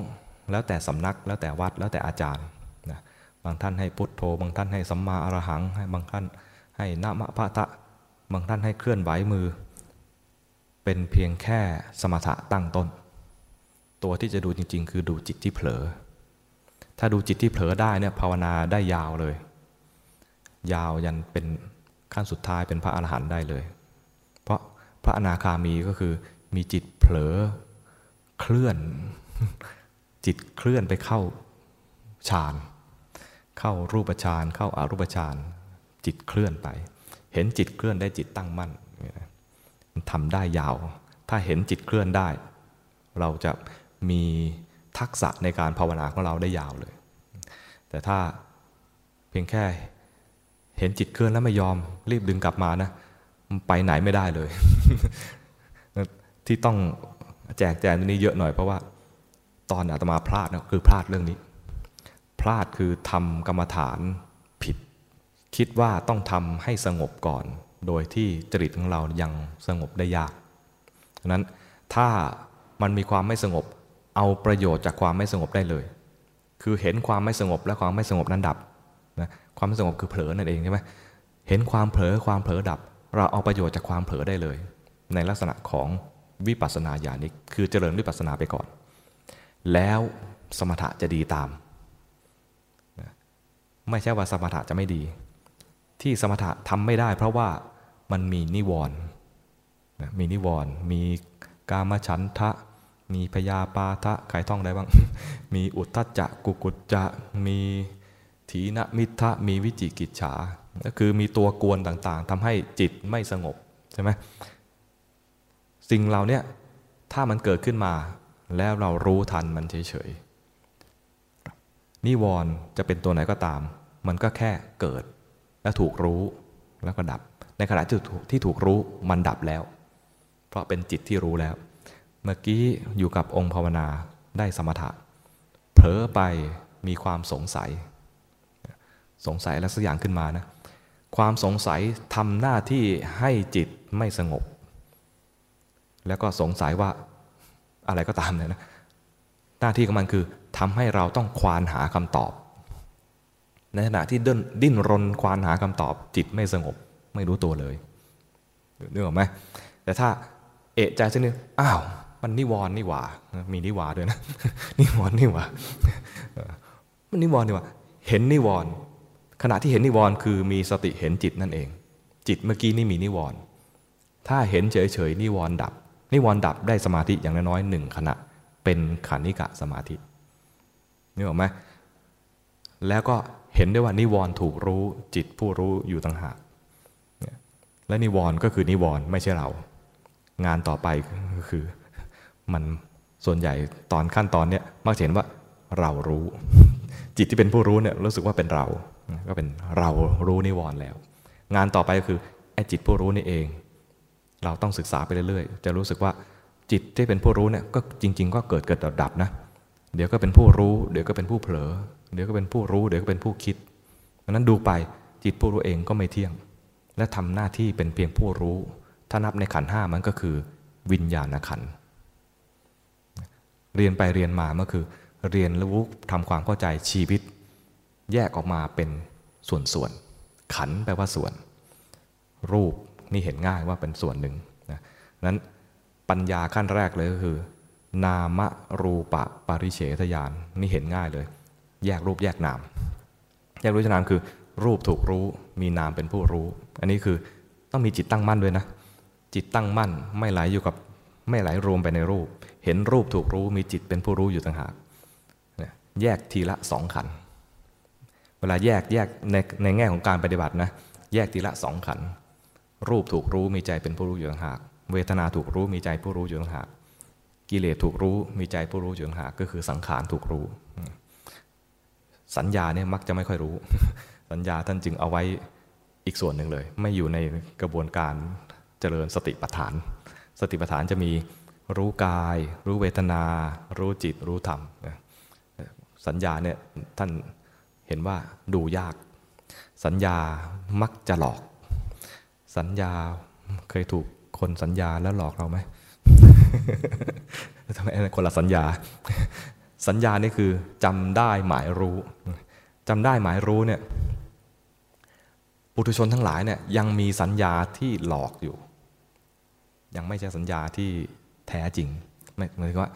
แล้วแต่สำนักแล้วแต่วัดแล้วแต่อาจารย์นะบางท่านให้พุทโธ บางท่านให้สัมมาอรหังให้บางท่านให้นามะพะทะบางท่านให้เคลื่อนไหวมือ เป็นเพียงแค่สมถะตั้งต้น ตัวที่จะดูจริง ๆ คือดูจิตที่เผลอ ถ้าดูจิตที่เผลอได้เนี่ยภาวนาได้ยาวเลย ยาวยันเป็นขั้นสุดท้ายเป็นพระอรหันต์ได้เลย เพราะพระอนาคามีก็คือมีจิตเผลอเคลื่อน จิตเคลื่อนไปเข้าฌาน เข้ารูปฌาน เข้าอารูปฌาน จิตเคลื่อนไป เห็นจิตเคลื่อนได้จิตตั้งมั่นทำได้ยาว ถ้าเห็นจิตเคลื่อนได้ เราจะมีทักษะในการภาวนาของเราได้ยาวเลย แต่ถ้าเพียงแค่เห็นจิตเคลื่อนแล้วไม่ยอมรีบดึงกลับมานะไปไหนไม่ได้เลย ที่ต้องแจกแจงตรงนี้เยอะหน่อยเพราะว่า ตอนอาตมาพลาดนะคือพลาดเรื่องนี้ พลาดคือทำกรรมฐานผิด คิดว่าต้องทำให้สงบก่อน โดยที่จริตของเรายังสงบได้ยากดังนั้นถ้ามันมีความไม่สงบ เอาประโยชน์จากความไม่สงบได้เลย คือเห็นความไม่สงบและความไม่สงบนั้นดับนะความไม่สงบคือเผลอนั่นเองใช่ไหมเห็นความเผลอความเผลอดับ เราเอาประโยชน์จากความเผลอได้เลย ในลักษณะของวิปัสสนาญาณิก คือเจริญวิปัสสนาไปก่อน แล้วสมถะจะดีตาม ไม่ใช่ว่าสมถะจะไม่ดี ที่สมถะทำไม่ได้ เพราะว่ามันมีนิวรณ์มีนิวรณ์มีกามฉันทะ มีพยาปาทะใครท่องได้บ้าง มีอุทธัจจะกุกุจจะมีถีนมิทะมีวิจิกิจฉา ก็คือมีตัวกวนต่างๆทำให้จิตไม่สงบ ใช่ไหมสิ่งเราเนี่ยถ้ามันเกิดขึ้นมา แล้วเรารู้ทันมันเฉยๆนิวรณ์จะเป็นตัวไหนก็ตาม มันก็แค่เกิด และถูกรู้แล้วก็ดับ ในขณะที่ถูกรู้มันดับแล้ว เพราะเป็นจิตที่รู้แล้ว เมื่อกี้อยู่กับองค์ภาวนาได้สมถะเผลอไปมีความสงสัย สงสัยอะไรสักอย่างขึ้นมานะความสงสัยทำหน้าที่ให้จิตไม่สงบ แล้วก็สงสัยว่า อะไรก็ตามเนี่ยนะหน้าที่ของมันคือทำให้เราต้องควานหาคำตอบ ในขณะที่ดิ้นดิ้นรนควานหาคำตอบ จิตไม่สงบไม่รู้ตัวเลยนึกออกไหมแต่ถ้าเอะใจสักนิดอ้าว มันนิวรณ์นี่หว่า มีนิวาด้วยนะนิวรณ์นี่หว่ามันนิวรณ์นี่หว่า เห็นนิวรณ์ขณะที่เห็นนิวรณ์คือมีสติเห็นจิตนั่นเอง จิตเมื่อกี้นี่มีนิวรณ์ถ้าเห็นเฉยๆนิวรณ์ดับ นิวรณ์ดับได้สมาธิอย่างน้อยๆหนึ่งขณะ เป็นขันิกะสมาธินึกออกไหมแล้วก็เห็นได้ว่านิวรณ์ถูกรู้จิตผู้รู้อยู่ต่างหากและนิวรณ์ก็คือนิวรณ์ไม่ใช่เรา งานต่อไปก็คือมันส่วนใหญ่ตอนขั้นตอนเนี้ยมักเห็นว่าเรารู้ จิตที่เป็นผู้รู้เนี่ยรู้สึกว่าเป็นเรา ก็เป็นเรารู้นิวรณ์แล้ว งานต่อไปก็คือไอ้จิตผู้รู้นี่เอง เราต้องศึกษาไปเรื่อยๆ จะรู้สึกว่าจิตที่เป็นผู้รู้เนี่ยก็จริง ๆ ก็เกิดเกิดดับนะ เดี๋ยวก็เป็นผู้รู้ เดี๋ยวก็เป็นผู้เผลอ เดี๋ยวก็เป็นผู้รู้ เดี๋ยวก็เป็นผู้คิดดังนั้นดูไปจิตผู้รู้เองก็ไม่เที่ยง และทำหน้าที่เป็นเพียงผู้รู้ ถ้านับในขันห้ามันก็คือ วิญญาณขัน เรียนไปเรียนมาก็คือ เรียนรู้ทำความเข้าใจชีวิต แยกออกมาเป็นส่วนๆ ขันแปลว่าส่วน รูป นี่เห็นง่ายว่าเป็นส่วนหนึ่งนะนั้นปัญญาขั้นแรกเลยก็คือ นามรูปะปริเฉทยานนี่เห็นง่ายเลย แยกรูปแยกนาม แยกรูปแยกนามคือ รูปถูกรู้มีนามเป็นผู้รู้ อันนี้คือต้องมีจิตตั้งมั่นด้วยนะ จิตตั้งมั่นไม่ไหลอยู่กับไม่ไหลรวมไปในรูป เห็นรูปถูกรู้มีจิตเป็นผู้รู้อยู่ต่างหากแยกทีละสองขัน เวลาแยกแยกในในแง่ของการปฏิบัตินะ แยกทีละสองขัน รูปถูกรู้มีใจเป็นผู้รู้อยู่ต่างหาก เวทนาถูกรู้มีใจผู้รู้อยู่ต่างหาก กิเลสถูกรู้มีใจผู้รู้อยู่ต่างหากก็คือสังขารถูกรู้ สัญญาเนี่ยมักจะไม่ค่อยรู้ สัญญาท่านจึงเอาไว้อีกส่วนหนึ่งเลย ไม่อยู่ในกระบวนการเจริญสติปัฏฐาน สติปัฏฐานจะมีรู้กาย รู้เวทนา รู้จิต รู้ธรรม สัญญาเนี่ยท่านเห็นว่าดูยาก สัญญามักจะหลอก สัญญาเคยถูกคนสัญญาแล้วหลอกเราไหมทำไมคนละสัญญา สัญญานี่คือจำได้หมายรู้จำได้หมายรู้เนี่ยปุถุชนทั้งหลายเนี่ยยังมีสัญญาที่หลอกอยู่ ยังไม่ใช่สัญญาที่แท้จริงหมายถึงว่า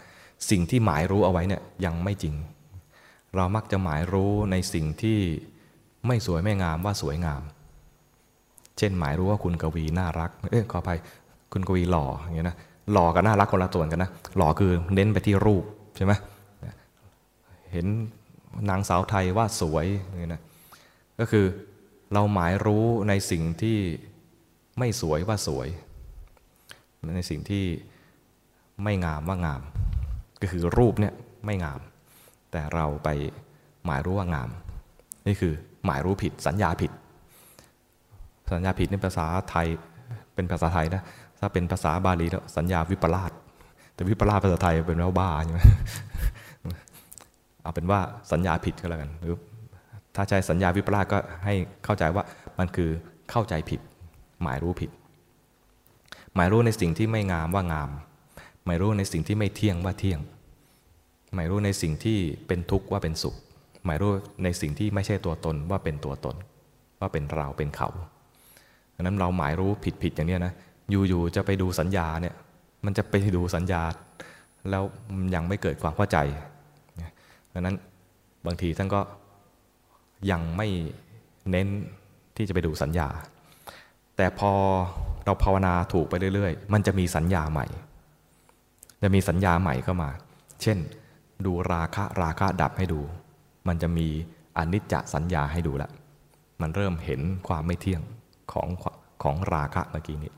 สิ่งที่หมายรู้เอาไว้เนี่ยยังไม่จริง เรามักจะหมายรู้ในสิ่งที่ไม่สวยไม่งามว่าสวยงาม เช่น หมายรู้ว่าคุณกวีน่ารัก เอ้ยขออภัยคุณกวีหล่ออย่างเงี้ยนะหล่อกับน่ารักคนละส่วนกันนะหล่อคือเน้นไปที่รูปใช่ไหมเห็นนางสาวไทยว่าสวยอย่างเงี้ยนะก็คือเราหมายรู้ในสิ่งที่ไม่สวยว่าสวย ในสิ่งที่ไม่งามว่างาม ก็คือรูปเนี่ยไม่งาม แต่เราไปหมายรู้ว่างาม นี่คือหมายรู้ผิดสัญญาผิด สัญญาผิดในภาษาไทยเป็นภาษาไทยนะถ้าเป็นภาษาบาลีแล้วสัญญาวิปลาสแต่วิปลาสภาษาไทยเป็นว่าบ้าใช่ไหมเอาเป็นว่าสัญญาผิดก็แล้วกันหรือถ้าใช้สัญญาวิปลาสก็ให้เข้าใจว่ามันคือเข้าใจผิด หมายรู้ผิด หมายรู้ในสิ่งที่ไม่งามว่างาม หมายรู้ในสิ่งที่ไม่เที่ยงว่าเที่ยง หมายรู้ในสิ่งที่เป็นทุกข์ว่าเป็นสุข หมายรู้ในสิ่งที่ไม่ใช่ตัวตนว่าเป็นตัวตน ว่าเป็นเราเป็นเขา ดังนั้นเราหมายรู้ผิดๆอย่างนี้นะอยู่ๆจะไปดูสัญญาเนี่ยมันจะไปดูสัญญา แล้วยังไม่เกิดความเข้าใจดังนั้นบางทีท่านก็ยังไม่เน้นที่จะไปดูสัญญา แต่พอเราภาวนาถูกไปเรื่อยๆ มันจะมีสัญญาใหม่ จะมีสัญญาใหม่เข้ามา เช่น ดูราคะราคะดับให้ดู มันจะมีอนิจจสัญญาให้ดูละ มันเริ่มเห็นความไม่เที่ยง ของของราคะเมื่อกี้นี้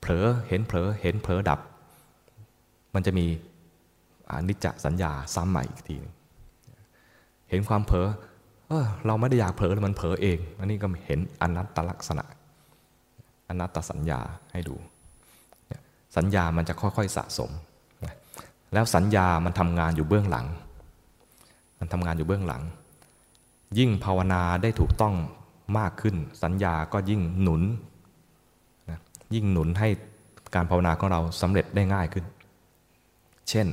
เผลอเห็นเผลอเห็นเผลอดับ มันจะมีอนิจจสัญญาซ้ำใหม่อีกทีนึงเห็นความเผลอเออเราไม่ได้อยากเผลอมันเผลอเอง อันนี้ก็เห็นอนัตตลักษณะ อนัตตสัญญาให้ดู สัญญามันจะค่อยๆสะสม แล้วสัญญามันทำงานอยู่เบื้องหลัง มันทำงานอยู่เบื้องหลัง ยิ่งภาวนาได้ถูกต้อง มากขึ้น สัญญาก็ยิ่งหนุนยิ่งหนุนให้การภาวนาของเราสำเร็จได้ง่ายขึ้น เช่น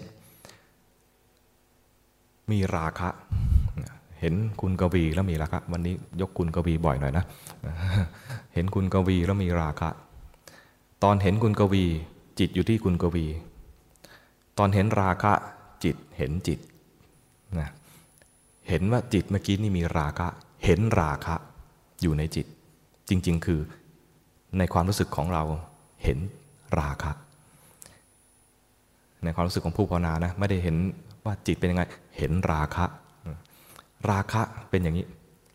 มีราคะ เห็นคุณกวีแล้วมีราคะ วันนี้ยกคุณกวีบ่อยหน่อยนะ เห็นคุณกวีแล้วมีราคะ ตอนเห็นคุณกวี จิตอยู่ที่คุณกวี ตอนเห็นราคะจิตเห็นจิตนะเห็นว่าจิตเมื่อกี้นี่มีราคะ เห็นราคะ อยู่ในจิต จริง ๆ คือในความรู้สึกของเราเห็นราคะ ในความรู้สึกของผู้ภาวนานะไม่ได้เห็นว่าจิตเป็นยังไงเห็นราคะ ราคะเป็นอย่างนี้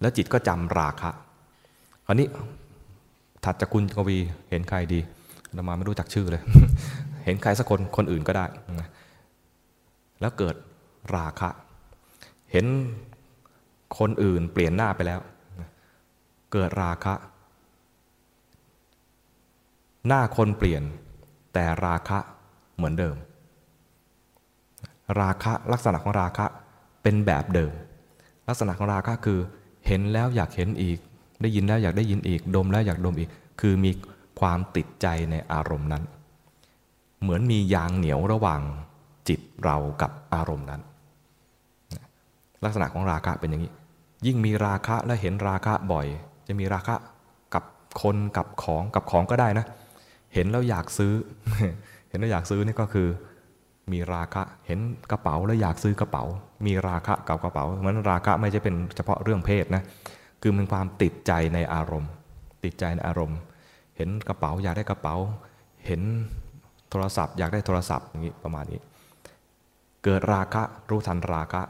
แล้วจิตก็จำราคะคราวนี้ถัดจากคุณกวีเห็นใครดีเรามาไม่รู้จักชื่อเลย เห็นใครสักคนคนอื่นก็ได้ แล้วเกิดราคะ เห็นคนอื่นเปลี่ยนหน้าไปแล้ว เกิดราคะ หน้าคนเปลี่ยนแต่ราคะเหมือนเดิม ราคะลักษณะของราคะเป็นแบบเดิม ลักษณะของราคะคือเห็นแล้วอยากเห็นอีก ได้ยินแล้วอยากได้ยินอีก ดมแล้วอยากดมอีก คือมีความติดใจในอารมณ์นั้น เหมือนมียางเหนียวระหว่างจิตเรากับอารมณ์นั้น ลักษณะของราคะเป็นอย่างนี้ ยิ่งมีราคะและเห็นราคะบ่อย จะมีราคะกับคนกับของกับของก็ได้นะ เห็นแล้วอยากซื้อ เห็นแล้วอยากซื้อนี่ก็คือ มีราคะเห็นกระเป๋าแล้วอยากซื้อกระเป๋า มีราคะกับกระเป๋าเหมือนราคะไม่ใช่เป็นเฉพาะเรื่องเพศนะคือมันความติดใจในอารมณ์ ติดใจในอารมณ์ เห็นกระเป๋าอยากได้กระเป๋า เห็นโทรศัพท์ อยากได้โทรศัพท์อย่างนี้ประมาณนี้ เกิดราคะรู้ทันราคะ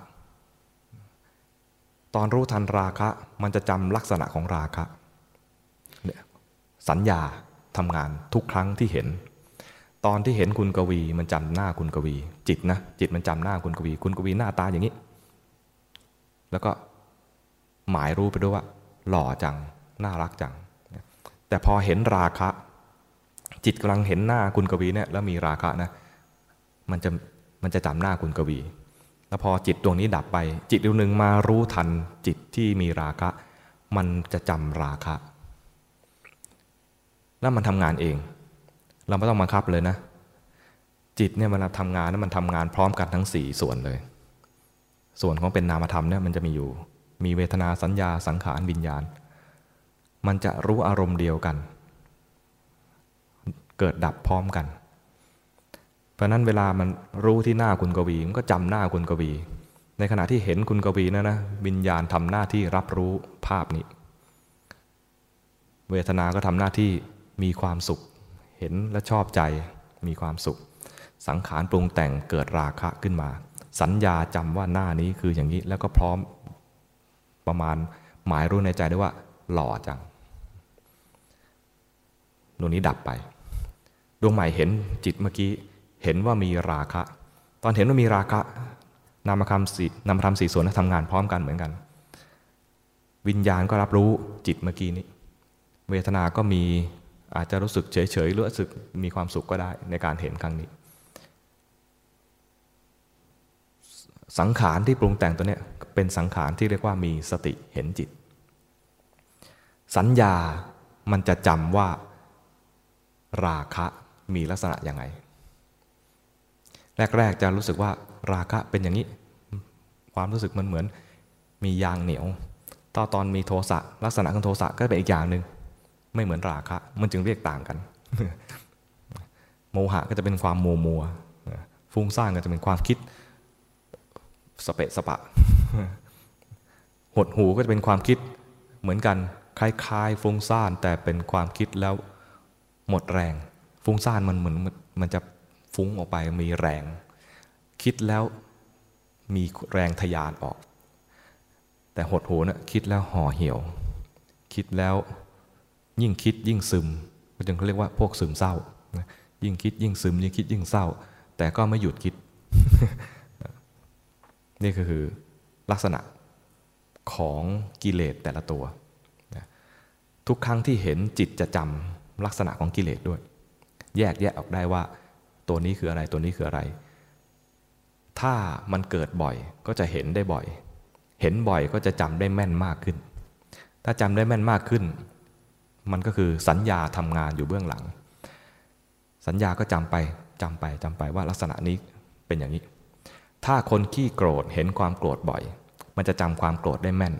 ตอนรู้ทันราคะ มันจะจำลักษณะของราคะสัญญาทำงานทุกครั้งที่เห็น ตอนที่เห็นคุณกวีมันจำหน้าคุณกวี จิตนะจิตมันจำหน้าคุณกวี คุณกวีหน้าตาอย่างนี้ แล้วก็หมายรู้ไปด้วยว่า หล่อจัง น่ารักจัง แต่พอเห็นราคะ จิตกำลังเห็นหน้าคุณกวีเนี่ยแล้วมีราคะนะมันจะมันจะจำหน้าคุณกวี แล้วพอจิตดวงนี้ดับไป จิตดวงหนึ่งมารู้ทันจิตที่มีราคะ มันจะจำราคะ แล้วมันทำงานเอง เราไม่ต้องบังคับเลยนะ จิตเนี่ยมันทำงานแล้วมันทำงานพร้อมกันทั้งสี่ส่วนเลย ส่วนของเป็นนามธรรมเนี่ยมันจะมีอยู่ มีเวทนาสัญญาสังขารวิญญาณ มันจะรู้อารมณ์เดียวกัน เกิดดับพร้อมกัน เพราะนั้นเวลามันรู้ที่หน้าคุณกวี มันก็จำหน้าคุณกวี ในขณะที่เห็นคุณกวีนะนะวิญญาณทำหน้าที่รับรู้ภาพนี้ เวทนาก็ทำหน้าที่มีความสุข เห็นและชอบใจมีความสุข สังขารปรุงแต่งเกิดราคะขึ้นมา สัญญาจำว่าหน้านี้คืออย่างนี้แล้วก็พร้อมประมาณหมายรู้ในใจได้ว่า หล่อจังดวงนี้ดับไป ดวงใหม่เห็นจิตเมื่อกี้ เห็นว่ามีราคะ ตอนเห็นว่ามีราคะนามธรรมสี่นามธรรมสี่ส่วนทำงานพร้อมกันเหมือนกัน วิญญาณก็รับรู้จิตเมื่อกี้นี้ เวทนา ก็มีอาจจะรู้สึกเฉยๆหรือรู้สึกมีความสุขก็ได้ในการเห็นครั้งนี้ สังขารที่ปรุงแต่งตัวเนี้เป็นสังขารที่เรียกว่ามีสติเห็นจิต สัญญามันจะจำว่าราคะมีลักษณะยังไง แรก ๆ จะรู้สึกว่าราคะเป็นอย่างนี้ ความรู้สึกมันเหมือนมียางเหนียวตอนตอนมีโทสะลักษณะของโทสะก็เป็นอีกอย่างหนึ่งไม่เหมือนราคะ มันจึงเรียกต่างกัน โมหะก็จะเป็นความโมมัวฟุ้งซ่านก็จะเป็นความคิดสเปะสปะ หดหูก็จะเป็นความคิดเหมือนกันคล้ายๆ ฟุ้งซ่านแต่เป็นความคิดแล้วหมดแรง ฟุ้งซ่านมันเหมือนมันจะ ฟุ้งออกไปมีแรง คิดแล้วมีแรงทยานออก แต่หดหูนะ่ะคิดแล้วห่อเหี่ยว คิดแล้วยิ่งคิดยิ่งซึมก็จึงเขาเรียกว่าพวกซึมเศร้ายิ่งคิดยิ่งซึมยิ่งคิดยิ่งเศร้า แต่ก็ไม่หยุดคิด นี่ก็คือลักษณะของกิเลสแต่ละตัว ทุกครั้งที่เห็นจิตจะจำลักษณะของกิเลสด้วย แยกแยะออกได้ว่า ตัวนี้คืออะไรตัวนี้คืออะไร ถ้ามันเกิดบ่อยก็จะเห็นได้บ่อย เห็นบ่อยก็จะจำได้แม่นมากขึ้น ถ้าจำได้แม่นมากขึ้น มันก็คือสัญญาทำงานอยู่เบื้องหลัง สัญญาก็จำไปจำไปจำไปว่าลักษณะนี้เป็นอย่างนี้ ถ้าคนขี้โกรธเห็นความโกรธบ่อย มันจะจำความโกรธได้แม่น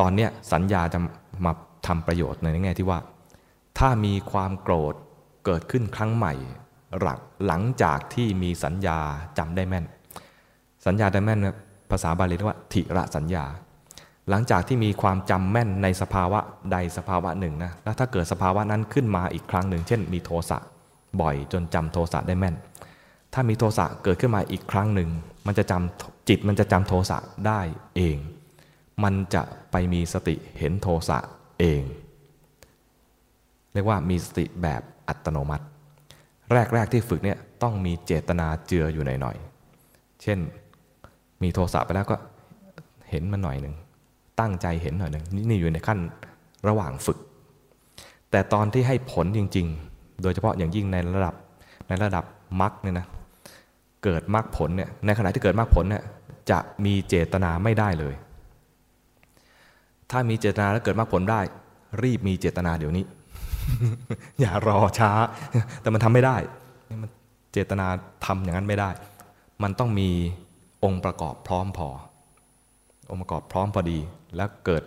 ตอนเนี้ยสัญญาจะมาทำประโยชน์ในแง่ที่ว่า ถ้ามีความโกรธเกิดขึ้นครั้งใหม่ หลังหลังจากที่มีสัญญาจำได้แม่น สัญญาได้แม่นภาษาบาลีเรียกว่าทิระสัญญา หลังจากที่มีความจำแม่นในสภาวะใดสภาวะหนึ่งนะแล้วถ้าเกิดสภาวะนั้นขึ้นมาอีกครั้งหนึ่ง เช่น มีโทสะบ่อยจนจำโทสะได้แม่น ถ้ามีโทสะเกิดขึ้นมาอีกครั้งหนึ่ง มันจะจำจิตมันจะจำโทสะได้เอง มันจะไปมีสติเห็นโทสะเอง เรียกว่ามีสติแบบอัตโนมัติ แรก ๆ ที่ฝึกเนี่ยต้องมีเจตนาเจืออยู่หน่อยๆ เช่นมีโทรศัพท์ไปแล้วก็เห็นมันหน่อยหนึ่ง ตั้งใจเห็นหน่อยหนึ่งนี่อยู่ในขั้นระหว่างฝึก แต่ตอนที่ให้ผลจริง ๆ โดยเฉพาะอย่างยิ่งในระดับในระดับมรรคเนี่ยนะเกิดมรรคผลเนี่ยในขณะที่เกิดมรรคผลเนี่ยจะมีเจตนาไม่ได้เลย ถ้ามีเจตนาแล้วเกิดมรรคผลได้ รีบมีเจตนาเดี๋ยวนี้ อย่ารอช้า แต่มันทำไม่ได้มันเจตนาทำอย่างนั้นไม่ได้ มันต้องมีองค์ประกอบพร้อมพอ องค์ประกอบพร้อมพอดีแล้วเกิด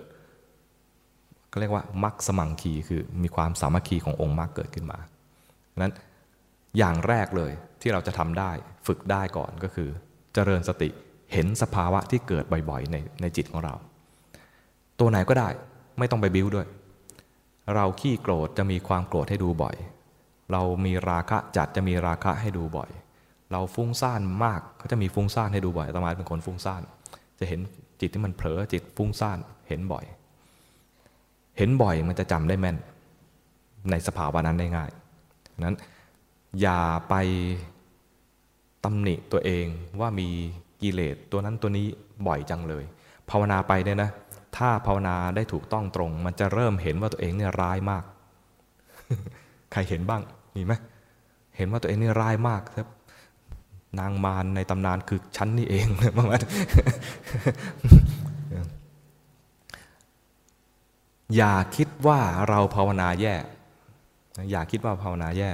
ก็เรียกว่ามักสมังคีคือมีความสามัคคีขององค์มรรคเกิดขึ้นมานั้นอย่างแรกเลยที่เราจะทำได้ฝึกได้ก่อนก็คือ เจริญสติเห็นสภาวะที่เกิดบ่อยๆในในจิตของเรา ตัวไหนก็ได้ไม่ต้องไปบิ้วด้วย เราขี้โกรธจะมีความโกรธให้ดูบ่อย เรามีราคะจัดจะมีราคะให้ดูบ่อย เราฟุ้งซ่านมากเขาจะมีฟุ้งซ่านให้ดูบ่อยตมาเป็นคนฟุ้งซ่าน จะเห็นจิตที่มันเผลอจิตฟุ้งซ่านเห็นบ่อย เห็นบ่อยมันจะจำได้แม่น ในสภาวะนั้นได้ง่ายนั้นอย่าไปตำหนิตัวเองว่ามีกิเลสตัวนั้นตัวนี้บ่อยจังเลย ภาวนาไปเนี่ยนะ ถ้าภาวนาได้ถูกต้องตรง มันจะเริ่มเห็นว่าตัวเองเนี่ยร้ายมาก ใครเห็นบ้างมีไหมเห็นว่าตัวเองเนี่ยร้ายมากครับ นางมารในตำนานคือฉันนี่เองประมาณอย่าคิดว่าเราภาวนาแย่ อย่าคิดว่าภาวนาแย่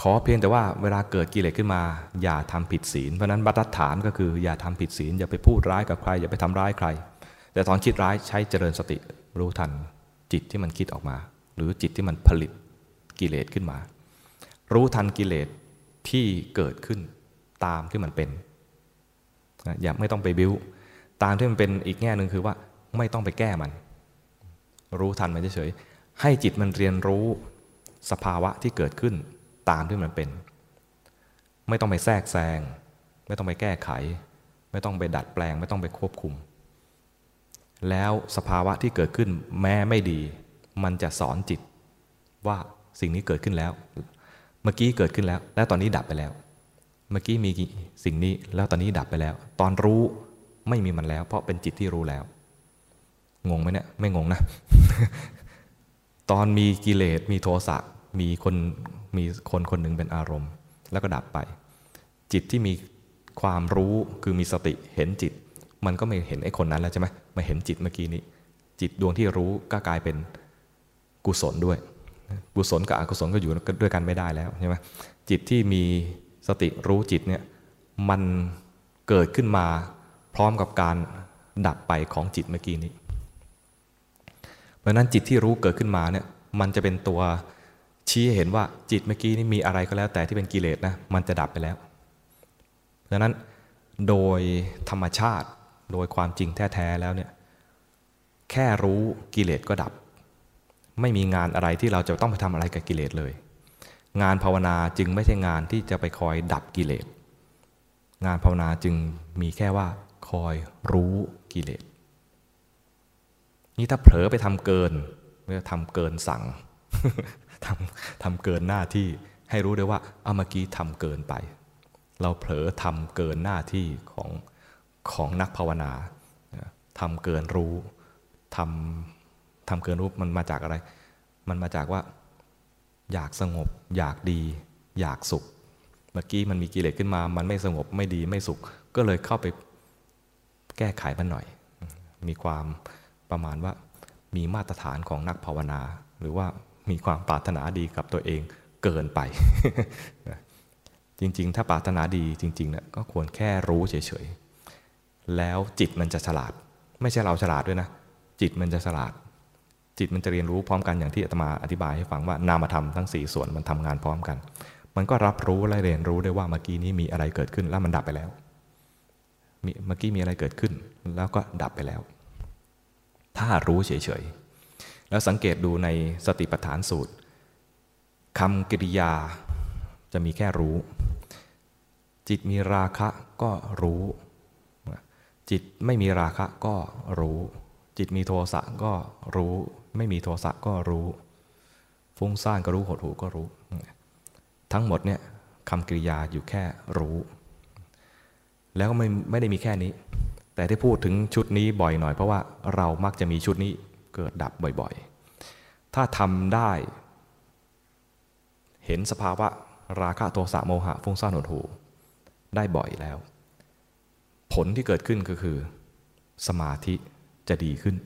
ขอเพียงแต่ว่าเวลาเกิดกิเลสขึ้นมา อย่าทำผิดศีล เพราะนั้นบรรทัดฐานก็คือ อย่าทำผิดศีล อย่าไปพูดร้ายกับใคร อย่าไปทำร้ายใคร แต่ตอนคิดร้ายใช้เจริญสติรู้ทันจิตที่มันคิดออกมา หรือจิตที่มันผลิตกิเลสขึ้นมา รู้ทันกิเลสที่เกิดขึ้นตามที่มันเป็นอย่าไม่ต้องไปบิ้วตามที่มันเป็นอีกแง่หนึ่งคือว่าไม่ต้องไปแก้มัน รู้ทันมันเฉยๆให้จิตมันเรียนรู้สภาวะที่เกิดขึ้นตามที่มันเป็น ไม่ต้องไปแทรกแซง ไม่ต้องไปแก้ไข ไม่ต้องไปดัดแปลง ไม่ต้องไปควบคุม แล้วสภาวะที่เกิดขึ้นแม้ไม่ดี มันจะสอนจิต ว่าสิ่งนี้เกิดขึ้นแล้ว เมื่อกี้เกิดขึ้นแล้ว แล้วตอนนี้ดับไปแล้ว เมื่อกี้มีสิ่งนี้แล้วตอนนี้ดับไปแล้ว ตอนรู้ไม่มีมันแล้ว เพราะเป็นจิตที่รู้แล้ว งงไหมเนี่ยไม่งงนะ ตอนมีกิเลสมีโทสะมีคนมีคนคนหนึ่งเป็นอารมณ์ แล้วก็ดับไป จิตที่มีความรู้คือมีสติเห็นจิต มันก็ไม่เห็นไอ้คนนั้นแล้วใช่ไหม มาเห็นจิตเมื่อกี้นี้ จิตดวงที่รู้ก็กลายเป็นกุศลด้วย กุศลกับอกุศลก็อยู่ด้วยกันไม่ได้แล้วใช่ไหมจิตที่มีสติรู้จิตเนี่ยมันเกิดขึ้นมาพร้อมกับการดับไปของจิตเมื่อกี้นี้ เพราะนั้นจิตที่รู้เกิดขึ้นมาเนี่ยมันจะเป็นตัวชี้เห็นว่าจิตเมื่อกี้นี้มีอะไรก็แล้วแต่ที่เป็นกิเลสนะมันจะดับไปแล้วดังนั้นโดยธรรมชาติ โดยความจริงแท้ๆแล้วเนี่ยแค่รู้กิเลสก็ดับ ไม่มีงานอะไรที่เราจะต้องไปทำอะไรกับกิเลสเลย งานภาวนาจึงไม่ใช่งานที่จะไปคอยดับกิเลสงานภาวนาจึงมีแค่ว่าคอยรู้กิเลสนี่ถ้าเผลอไปทำเกินเมื่อทำเกินสั่งทำทำเกินหน้าที่ให้รู้ได้ว่าเอาเมื่อกี้ทำเกินไป เราเผลอทำเกินหน้าที่ของ ของนักภาวนาทำเกินรู้ทำทำเกินรู้มันมาจากอะไร มันมาจากว่า อยากสงบ อยากดี อยากสุข เมื่อกี้มันมีกิเลสขึ้นมา มันไม่สงบไม่ดีไม่สุข ก็เลยเข้าไปแก้ไขมันหน่อย มีความประมาณว่ามีมาตรฐานของนักภาวนา หรือว่ามีความปรารถนาดีกับตัวเองเกินไป จริง ๆ ถ้าปรารถนาดีจริงๆเนี่ยก็ควรแค่รู้เฉยๆ แล้วจิตมันจะฉลาด ไม่ใช่เราฉลาดด้วยนะ จิตมันจะฉลาด จิตมันจะเรียนรู้พร้อมกันอย่างที่อาตมาอธิบายให้ฟังว่านามธรรมทั้งสี่ส่วนมันทำงานพร้อมกัน มันก็รับรู้และเรียนรู้ได้ว่าเมื่อกี้นี้มีอะไรเกิดขึ้นแล้วมันดับไปแล้วเมื่อกี้มีอะไรเกิดขึ้น แล้วก็ดับไปแล้ว ถ้ารู้เฉยๆ แล้วสังเกตดูในสติปัฏฐานสูตรคำกริยาจะมีแค่รู้ จิตมีราคะก็รู้ จิตไม่มีราคะก็รู้ จิตมีโทสะก็รู้ ไม่มีโทสะก็รู้ ฟุ้งซ่านก็รู้หดหูก็รู้ ทั้งหมดเนี่ยคำกริยาอยู่แค่รู้ แล้วไม่ไม่ได้มีแค่นี้ แต่ที่พูดถึงชุดนี้บ่อยหน่อยเพราะว่าเรามักจะมีชุดนี้เกิดดับบ่อยๆ ถ้าทำได้ เห็นสภาวะราคะโทสะโมหะฟุ้งซ่านหดหูได้บ่อยแล้ว ผลที่เกิดขึ้นก็คือ สมาธิจะดีขึ้น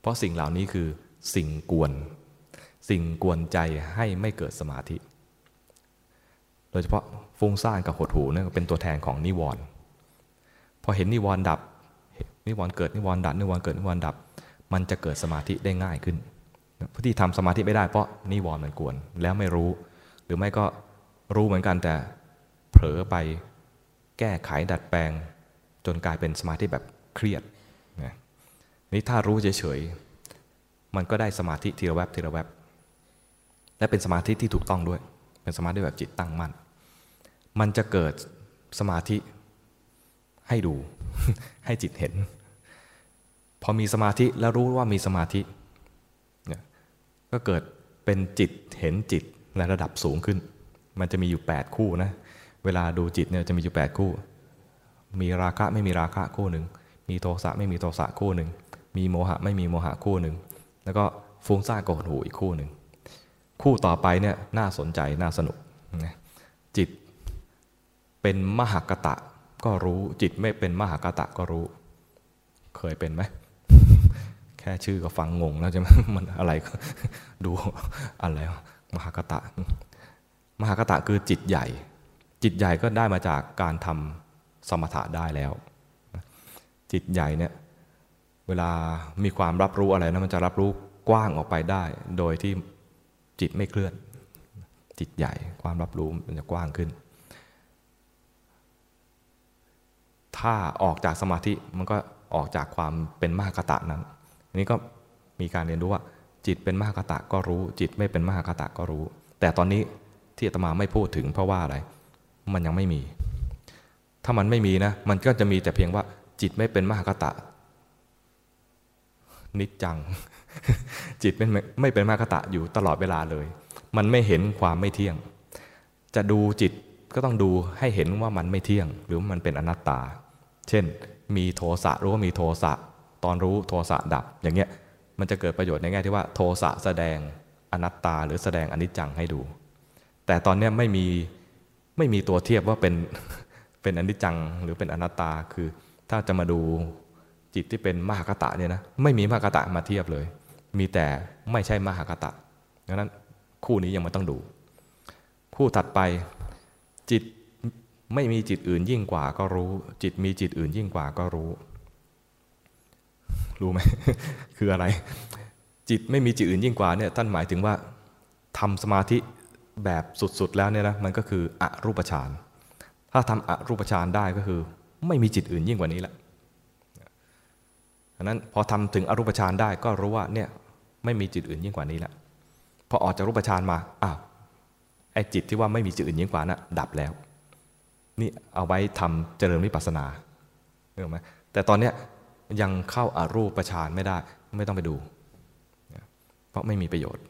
เพราะสิ่งเหล่านี้คือสิ่งกวน สิ่งกวนใจให้ไม่เกิดสมาธิ โดยเฉพาะฟุ้งซ่านกับหดหูเนี่ยเป็นตัวแทนของนิวรณ์พอเห็นนิวรณ์ดับ นิวรณ์เกิดนิวรณ์ดับนิวรณ์เกิดนิวรณ์ดับ มันจะเกิดสมาธิได้ง่ายขึ้นที่ทำสมาธิไม่ได้เพราะนิวรณ์มันกวน แล้วไม่รู้ หรือไม่ก็รู้เหมือนกันแต่เผลอไปแก้ไขดัดแปลง จนกลายเป็นสมาธิแบบเครียดนี่ถ้ารู้เฉยๆ มันก็ได้สมาธิทีละแวบทีละแวบ และเป็นสมาธิที่ถูกต้องด้วย เป็นสมาธิแบบจิตตั้งมั่น มันจะเกิดสมาธิให้ดู ให้จิตเห็น พอมีสมาธิแล้วรู้ว่ามีสมาธิก็เกิดเป็นจิตเห็นจิตในระดับสูงขึ้น มันจะมีอยู่ 8 คู่นะ เวลาดูจิตเนี่ยจะมีอยู่ 8 คู่ มีราคะไม่มีราคะคู่หนึ่ง มีโทสะไม่มีโทสะคู่หนึ่ง มีโมหะไม่มีโมหะคู่หนึ่ง แล้วก็ฟุ้งซ่านโกรธหูอีกคู่หนึ่ง คู่ต่อไปเนี่ยน่าสนใจน่าสนุก จิตเป็นมหากตะก็รู้จิตไม่เป็นมหากตะก็รู้ เคยเป็นไหม แค่ชื่อก็ฟังงงแล้วใช่ไหมมันอะไรดูอะไรมหากตะ มหากตะคือจิตใหญ่ จิตใหญ่ก็ได้มาจากการทำ สมถะได้แล้ว จิตใหญ่เนี่ยเวลามีความรับรู้อะไรนะมันจะรับรู้กว้างออกไปได้ โดยที่จิตไม่เคลื่อน จิตใหญ่ความรับรู้มันจะกว้างขึ้น ถ้าออกจากสมาธิมันก็ออกจากความเป็นมหากตะนั้นอันนี้ก็มีการเรียนรู้ว่า จิตเป็นมหากตะก็รู้ จิตไม่เป็นมหากตะก็รู้ แต่ตอนนี้ที่อาตมาไม่พูดถึงเพราะว่าอะไร มันยังไม่มี ถ้ามันไม่มีนะ มันก็จะมีแต่เพียงว่าจิตไม่เป็นมหากตะ นิจจัง จิตไม่ไม่เป็นมหากตะอยู่ตลอดเวลาเลย มันไม่เห็นความไม่เที่ยง จะดูจิตก็ต้องดูให้เห็นว่ามันไม่เที่ยง หรือมันเป็นอนัตตา เช่น มีโทสะรู้ว่ามีโทสะตอนรู้โทสะดับ อย่างเงี้ยมันจะเกิดประโยชน์ในแง่ที่ว่า โทสะแสดงอนัตตา หรือแสดงอนิจจังให้ดู แต่ตอนนี้ไม่มีไม่มีตัวเทียบว่าเป็น เป็นอนิจจังหรือเป็นอนัตตาคือถ้าจะมาดูจิตที่เป็นมหากตะเนี่ยนะไม่มีมหากตะมาเทียบเลย มีแต่ไม่ใช่มหากตะดังนั้นคู่นี้ยังไม่ต้องดู คู่ถัดไปจิตไม่มีจิตอื่นยิ่งกว่าก็รู้ จิตมีจิตอื่นยิ่งกว่าก็รู้ รู้ไหมคืออะไร จิตไม่มีจิตอื่นยิ่งกว่าเนี่ยท่านหมายถึงว่าทำสมาธิแบบสุดๆแล้วเนี่ยนะมันก็คืออรูปฌาน ถ้าทำอรูปฌานได้ก็คือ ไม่มีจิตอื่นยิ่งกว่านี้ละดังนั้นพอทำถึงอรูปฌานได้ก็รู้ว่าเนี่ยไม่มีจิตอื่นยิ่งกว่านี้ละพอออกจากรูปฌานมาอ้าวไอ้จิตที่ว่าไม่มีจิตอื่นยิ่งกว่านะ่ะดับแล้ว นี่เอาไว้ทำเจริญวิปัสสนาเห็นไหมแต่ตอนเนี้ยยังเข้าอารูปฌานไม่ได้ไม่ต้องไปดู เพราะไม่มีประโยชน์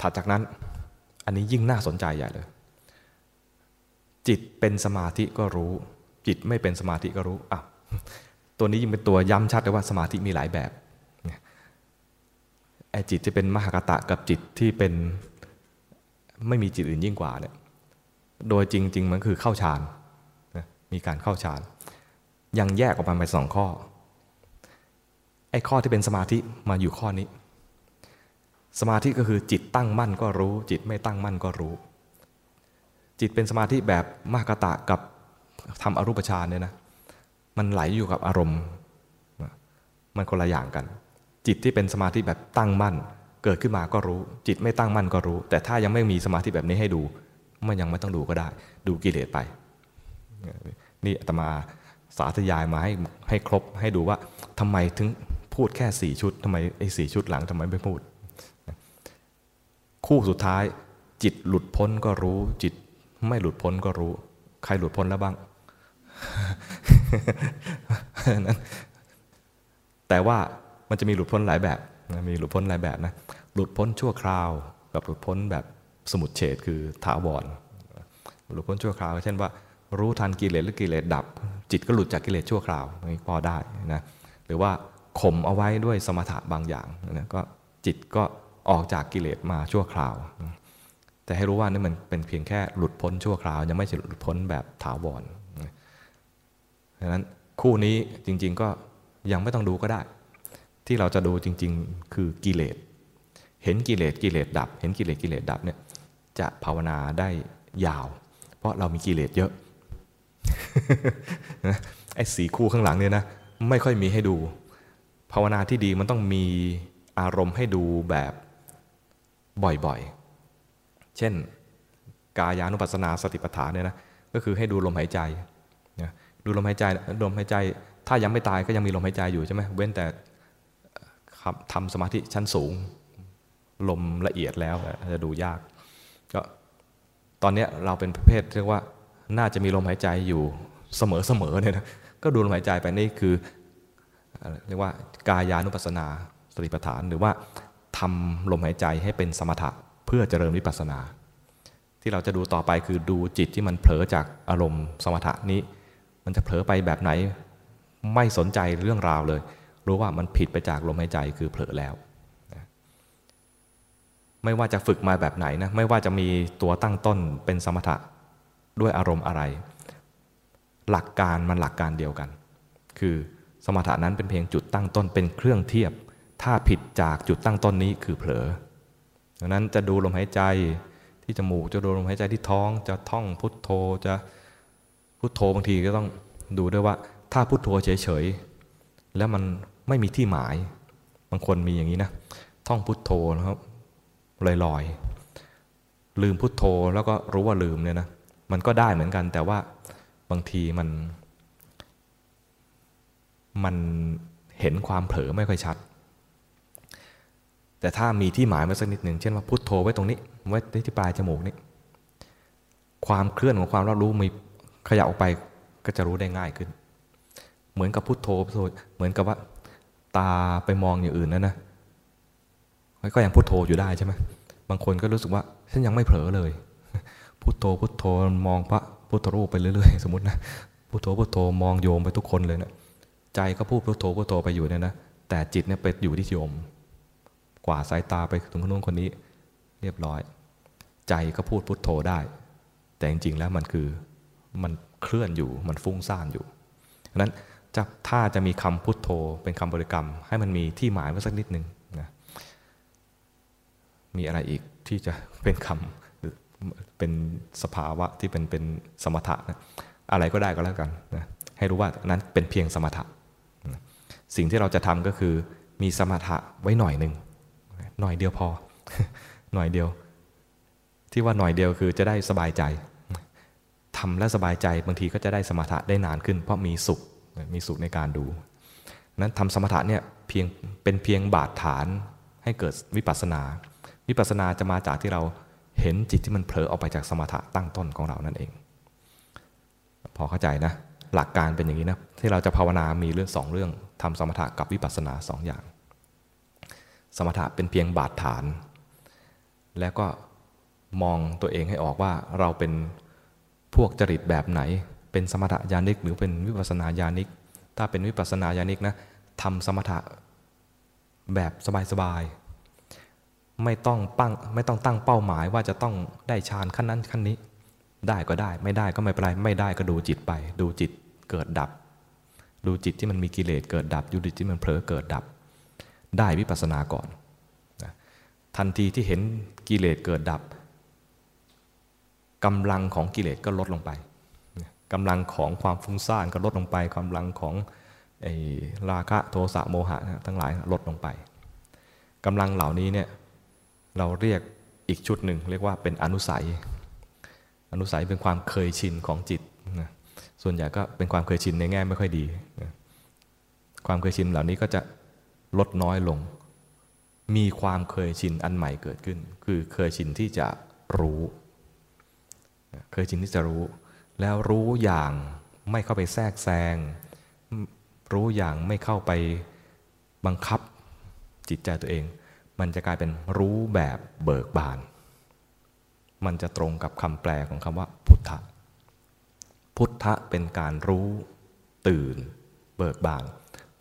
ถัดจากนั้นอันนี้ยิ่งน่าสนใจใหญ่เลย จิตเป็นสมาธิก็รู้ จิตไม่เป็นสมาธิก็รู้อะตัวนี้ยิ่งเป็นตัวย้ำชัดเลยว่าสมาธิมีหลายแบบไอ้จิตที่เป็นมหากตะกับจิตที่เป็นไม่มีจิตอื่นยิ่งกว่าเนี่ยโดยจริง ๆ มันคือเข้าฌานมีการเข้าฌานยังแยกออกมาเป็นสองข้อไอ้ข้อที่เป็นสมาธิมาอยู่ข้อนี้ สมาธิก็คือจิตตั้งมั่นก็รู้ จิตไม่ตั้งมั่นก็รู้ จิตเป็นสมาธิแบบมหากตะกับทำอรูปฌานเนี่ยนะมันไหลอยู่กับอารมณ์ มันคนละอย่างกัน จิตที่เป็นสมาธิแบบตั้งมั่น เกิดขึ้นมาก็รู้ จิตไม่ตั้งมั่นก็รู้ แต่ถ้ายังไม่มีสมาธิแบบนี้ให้ดูมันยังไม่ต้องดูก็ได้ ดูกิเลสไป นี่อาตมาสาธยายมาให้ให้ครบให้ดูว่าทำไมถึงพูดแค่สี่ชุดทำไมไอ้สี่ชุดหลังทำไมไม่พูด คู่สุดท้าย จิตหลุดพ้นก็รู้จิต ไม่หลุดพ้นก็รู้ ใครหลุดพ้นแล้วบ้างนั้นแต่ว่ามันจะมีหลุดพ้นหลายแบบมีหลุดพ้นหลายแบบนะหลุดพ้นชั่วคราว กับหลุดพ้นแบบสมุดเฉดคือถาวรหลุดพ้นชั่วคราว เช่นว่า รู้ทันกิเลสหรือกิเลสดับ จิตก็หลุดจากกิเลสชั่วคราวนี่พอได้นะหรือว่าข่มเอาไว้ด้วยสมถะบางอย่างนะก็จิตก็ออกจากกิเลสมาชั่วคราว แต่ให้รู้ว่านี่มันเป็นเพียงแค่หลุดพ้นชั่วคราว ยังไม่ใช่หลุดพ้นแบบถาวรดังนั้นคู่นี้จริง ๆก็ยังไม่ต้องดูก็ได้ ที่เราจะดูจริง ๆ คือกิเลสเห็นกิเลสกิเลสดับ เห็นกิเลสกิเลสดับเนี่ยจะภาวนาได้ยาว เพราะเรามีกิเลสเยอะไอ้สีคู่ข้างหลังเนี่ยนะไม่ค่อยมีให้ดู ภาวนาที่ดีมันต้องมีอารมณ์ให้ดูแบบบ่อยๆ เช่น กายานุปัสสนาสติปัฏฐานเนี่ยนะก็คือให้ดูลมหายใจดูลมหายใจลมหายใจ ถ้ายังไม่ตายก็ยังมีลมหายใจอยู่ใช่ไหมเว้นแต่ทำสมาธิชั้นสูง ลมละเอียดแล้วจะดูยากก็ตอนนี้เราเป็นประเภทเรียกว่าน่าจะมีลมหายใจอยู่เสมอๆเนี่ยนะก็ดูลมหายใจไปนี่คือเรียกว่ากายานุปัสสนาสติปัฏฐาน หรือว่าทำลมหายใจให้เป็นสมถะ เพื่อเจริญวิปัสสนา ที่เราจะดูต่อไปคือดูจิตที่มันเผลอจากอารมณ์สมถะนี้ มันจะเผลอไปแบบไหน ไม่สนใจเรื่องราวเลย รู้ว่ามันผิดไปจากลมหายใจคือเผลอแล้วไม่ว่าจะฝึกมาแบบไหนนะไม่ว่าจะมีตัวตั้งต้นเป็นสมถะด้วยอารมณ์อะไร หลักการมันหลักการเดียวกัน คือสมถะนั้นเป็นเพียงจุดตั้งต้นเป็นเครื่องเทียบ ถ้าผิดจากจุดตั้งต้นนี้คือเผลอ ดังนั้นจะดูลมหายใจที่จมูกจะดูลมหายใจที่ท้อง จะท่องพุทโธจะพุทโธบางทีก็ต้องดูด้วยว่า ถ้าพุทโธเฉยๆแล้วมันไม่มีที่หมาย บางคนมีอย่างนี้นะท่องพุทโธนะครับลอยๆลืมพุทโธแล้วก็รู้ว่าลืมเนี่ยนะมันก็ได้เหมือนกัน แต่ว่าบางทีมัน มันเห็นความเผลอไม่ค่อยชัด แต่ถ้ามีที่หมายมาสักนิดหนึ่งเช่นว่าพุทโธไว้ตรงนี้ ไว้ที่ปลายจมูกนี่ความเคลื่อนของความรับรู้มีขยับออกไปก็จะรู้ได้ง่ายขึ้น เหมือนกับพุทโธพุทโธเหมือนกับว่า ตาไปมองอย่างอื่นนั่นนะก็ยังพุทโธอยู่ได้ใช่ไหมบางคนก็รู้สึกว่าฉันยังไม่เผลอเลย พุทโธพุทโธมองพระพุทธรูปไปเรื่อยๆ สมมตินะพุทโธพุทโธมองโยมไปทุกคนเลยนะใจก็พูดพุทโธพุทโธไปอยู่เนี่ยนะแต่จิตเนี่ยไปอยู่ที่โยม กว่าสายตาไปถึงคนนู้นคนนี้ เรียบร้อย ใจก็พูดพุทโธได้ แต่จริงๆแล้วมันคือมันเคลื่อนอยู่มันฟุ้งซ่านอยู่ดังนั้นจะถ้าจะมีคำพุทโธเป็นคำบริกรรม ให้มันมีที่หมายไว้สักนิดหนึ่งนะมีอะไรอีกที่จะเป็นคำเป็นสภาวะที่เป็นเป็นสมถะนะอะไรก็ได้ก็แล้วกันนะให้รู้ว่านั้นเป็นเพียงสมถะ สิ่งที่เราจะทำก็คือมีสมถะไว้หน่อยหนึ่ง หน่อยเดียวพอ หน่อยเดียว ที่ว่าหน่อยเดียวคือจะได้สบายใจทำและสบายใจบางทีก็จะได้สมถะได้นานขึ้น เพราะมีสุขมีสุขในการดูนั้นทำสมถะเนี่ยเพียงเป็นเพียงบาดฐานให้เกิดวิปัสนา วิปัสนาจะมาจากที่เราเห็นจิตที่มันเผลอออกไปจากสมถะตั้งต้นของเรานั่นเอง พอเข้าใจนะ หลักการเป็นอย่างนี้นะ ที่เราจะภาวนามีเรื่องสองเรื่องทำสมถะกับวิปัสสนาสองอย่าง มถะเป็นเพียงบาดฐาน แล้วก็มองตัวเองให้ออกว่าเราเป็นพวกจริตแบบไหน เป็นสมถะญาณิกหรือเป็นวิปัสสนาญาณิก ถ้าเป็นวิปัสสนาญาณิกนะทำสมถะแบบสบายๆไม่ต้องปั้งไม่ต้องตั้งเป้าหมายว่าจะต้องได้ฌานขั้นนั้นขั้นนี้ ได้ก็ได้ไม่ได้ก็ไม่เป็นไรไม่ได้ก็ดูจิตไป ดูจิตเกิดดับ ดูจิตที่มันมีกิเลสเกิดดับดูจิตที่มันเผลอเกิดดับ ได้วิปัสสนาก่อนทันทีที่เห็นกิเลสเกิดดับกำลังของกิเลสก็ลดลงไปกำลังของความฟุ้งซ่านก็ลดลงไปกำลังของราคะโทสะโมหะทั้งหลายลดลงไปกำลังเหล่านี้เนี่ยเราเรียกอีกชุดหนึ่งเรียกว่าเป็นอนุสัย อนุสัยเป็นความเคยชินของจิตส่วนใหญ่ก็เป็นความเคยชินในแง่ไม่ค่อยดีความเคยชินเหล่านี้ก็จะ ลดน้อยลง มีความเคยชินอันใหม่เกิดขึ้น คือเคยชินที่จะรู้ เคยชินที่จะรู้ แล้วรู้อย่างไม่เข้าไปแทรกแซง รู้อย่างไม่เข้าไปบังคับจิตใจตัวเอง มันจะกลายเป็นรู้แบบเบิกบาน มันจะตรงกับคำแปลของคำว่า พุทธะ พุทธะเป็นการรู้ตื่น เบิกบาน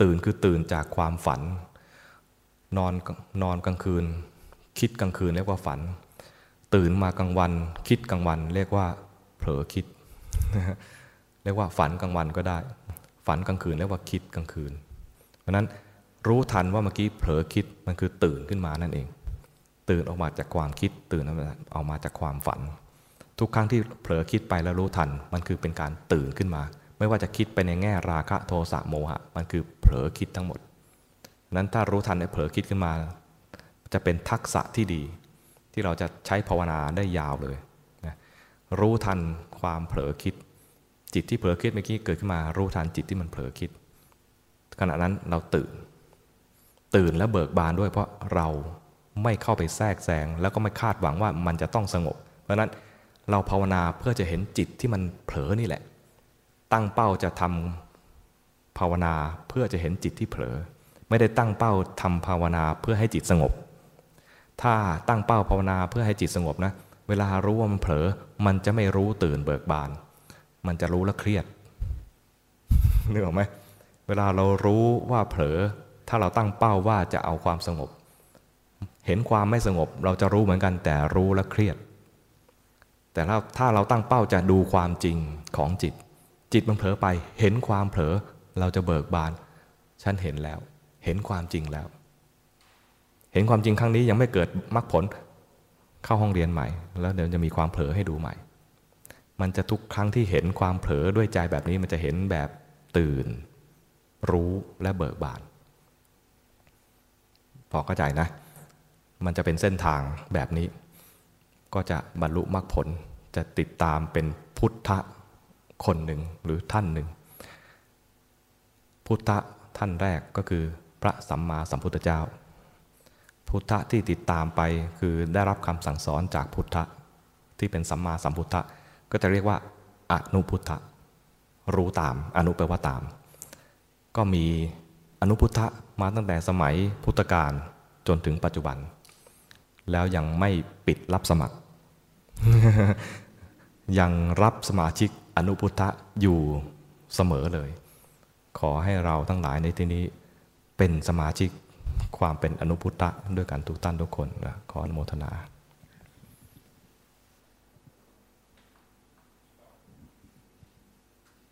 ตื่นคือตื่นจากความฝัน นอนนอนกลางคืน คิดกลางคืนเรียกว่าฝัน ตื่นมากลางวัน คิดกลางวัน เรียกว่า เผลอคิด เรียกว่าฝันกลางวันก็ได้ ฝันกลางคืนเรียกว่าคิดกลางคืน เพราะนั้นรู้ทันว่าเมื่อกี้เผลอคิดมันคือตื่นขึ้นมานั่นเอง ตื่นออกมาจากความคิด ตื่นออกมาจากความฝัน ทุกครั้งที่เผลอคิดไปแล้วรู้ทันมันคือเป็นการตื่นขึ้นมา ไม่ว่าจะคิดไปในแง่ราคะโทสะโมหะ มันคือเผลอคิดทั้งหมด นั้นถ้ารู้ทันในเผลอคิดขึ้นมา จะเป็นทักษะที่ดี ที่เราจะใช้ภาวนาได้ยาวเลยนะรู้ทันความเผลอคิด จิตที่เผลอคิดเมื่อกี้เกิดขึ้นมา รู้ทันจิตที่มันเผลอคิด ขณะนั้นเราตื่น ตื่นและเบิกบานด้วยเพราะเราไม่เข้าไปแทรกแซงแล้วก็ไม่คาดหวังว่ามันจะต้องสงบ เพราะนั้นเราภาวนาเพื่อจะเห็นจิตที่มันเผลอนี่แหละ ตั้งเป้าจะทำภาวนาเพื่อจะเห็นจิตที่เผลอ ไม่ได้ตั้งเป้าทำภาวนาเพื่อให้จิตสงบ ถ้าตั้งเป้าภาวนาเพื่อให้จิตสงบนะ เวลารู้ว่ามันเผลอ มันจะไม่รู้ตื่นเบิกบาน มันจะรู้แล้วเครียดนึกออกไหมเวลาเรารู้ว่าเผลอ ถ้าเราตั้งเป้าว่าจะเอาความสงบ เห็นความไม่สงบ เราจะรู้เหมือนกันแต่รู้แล้วเครียด แต่ถ้าเราตั้งเป้าจะดูความจริงของจิต จิตมันเผลอไป เห็นความเผลอเราจะเบิกบาน ฉันเห็นแล้ว เห็นความจริงแล้ว เห็นความจริงครั้งนี้ยังไม่เกิดมรรคผลเข้าห้องเรียนใหม่ แล้วเดี๋ยวจะมีความเผลอให้ดูใหม่ มันจะทุกครั้งที่เห็นความเผลอด้วยใจแบบนี้มันจะเห็นแบบตื่น รู้และเบิกบาน พอเข้าใจนะ มันจะเป็นเส้นทางแบบนี้ ก็จะบรรลุมรรคผลจะติดตามเป็นพุทธ คนหนึ่งหรือท่านหนึ่ง พุทธะท่านแรกก็คือพระสัมมาสัมพุทธเจ้า พุทธะที่ติดตามไปคือได้รับคำสั่งสอนจากพุทธะที่เป็นสัมมาสัมพุทธะก็จะเรียกว่าอนุพุทธะรู้ตามอนุแปลว่าตาม ก็มีอนุพุทธะมาตั้งแต่สมัยพุทธกาลจนถึงปัจจุบัน แล้วยังไม่ปิดรับสมัคร ยังรับสมาชิก อนุพุทธะอยู่เสมอเลย ขอให้เราทั้งหลายในที่นี้เป็นสมาชิกความเป็นอนุพุทธะด้วยกันทุกท่านทุกคนขออนุโมทนา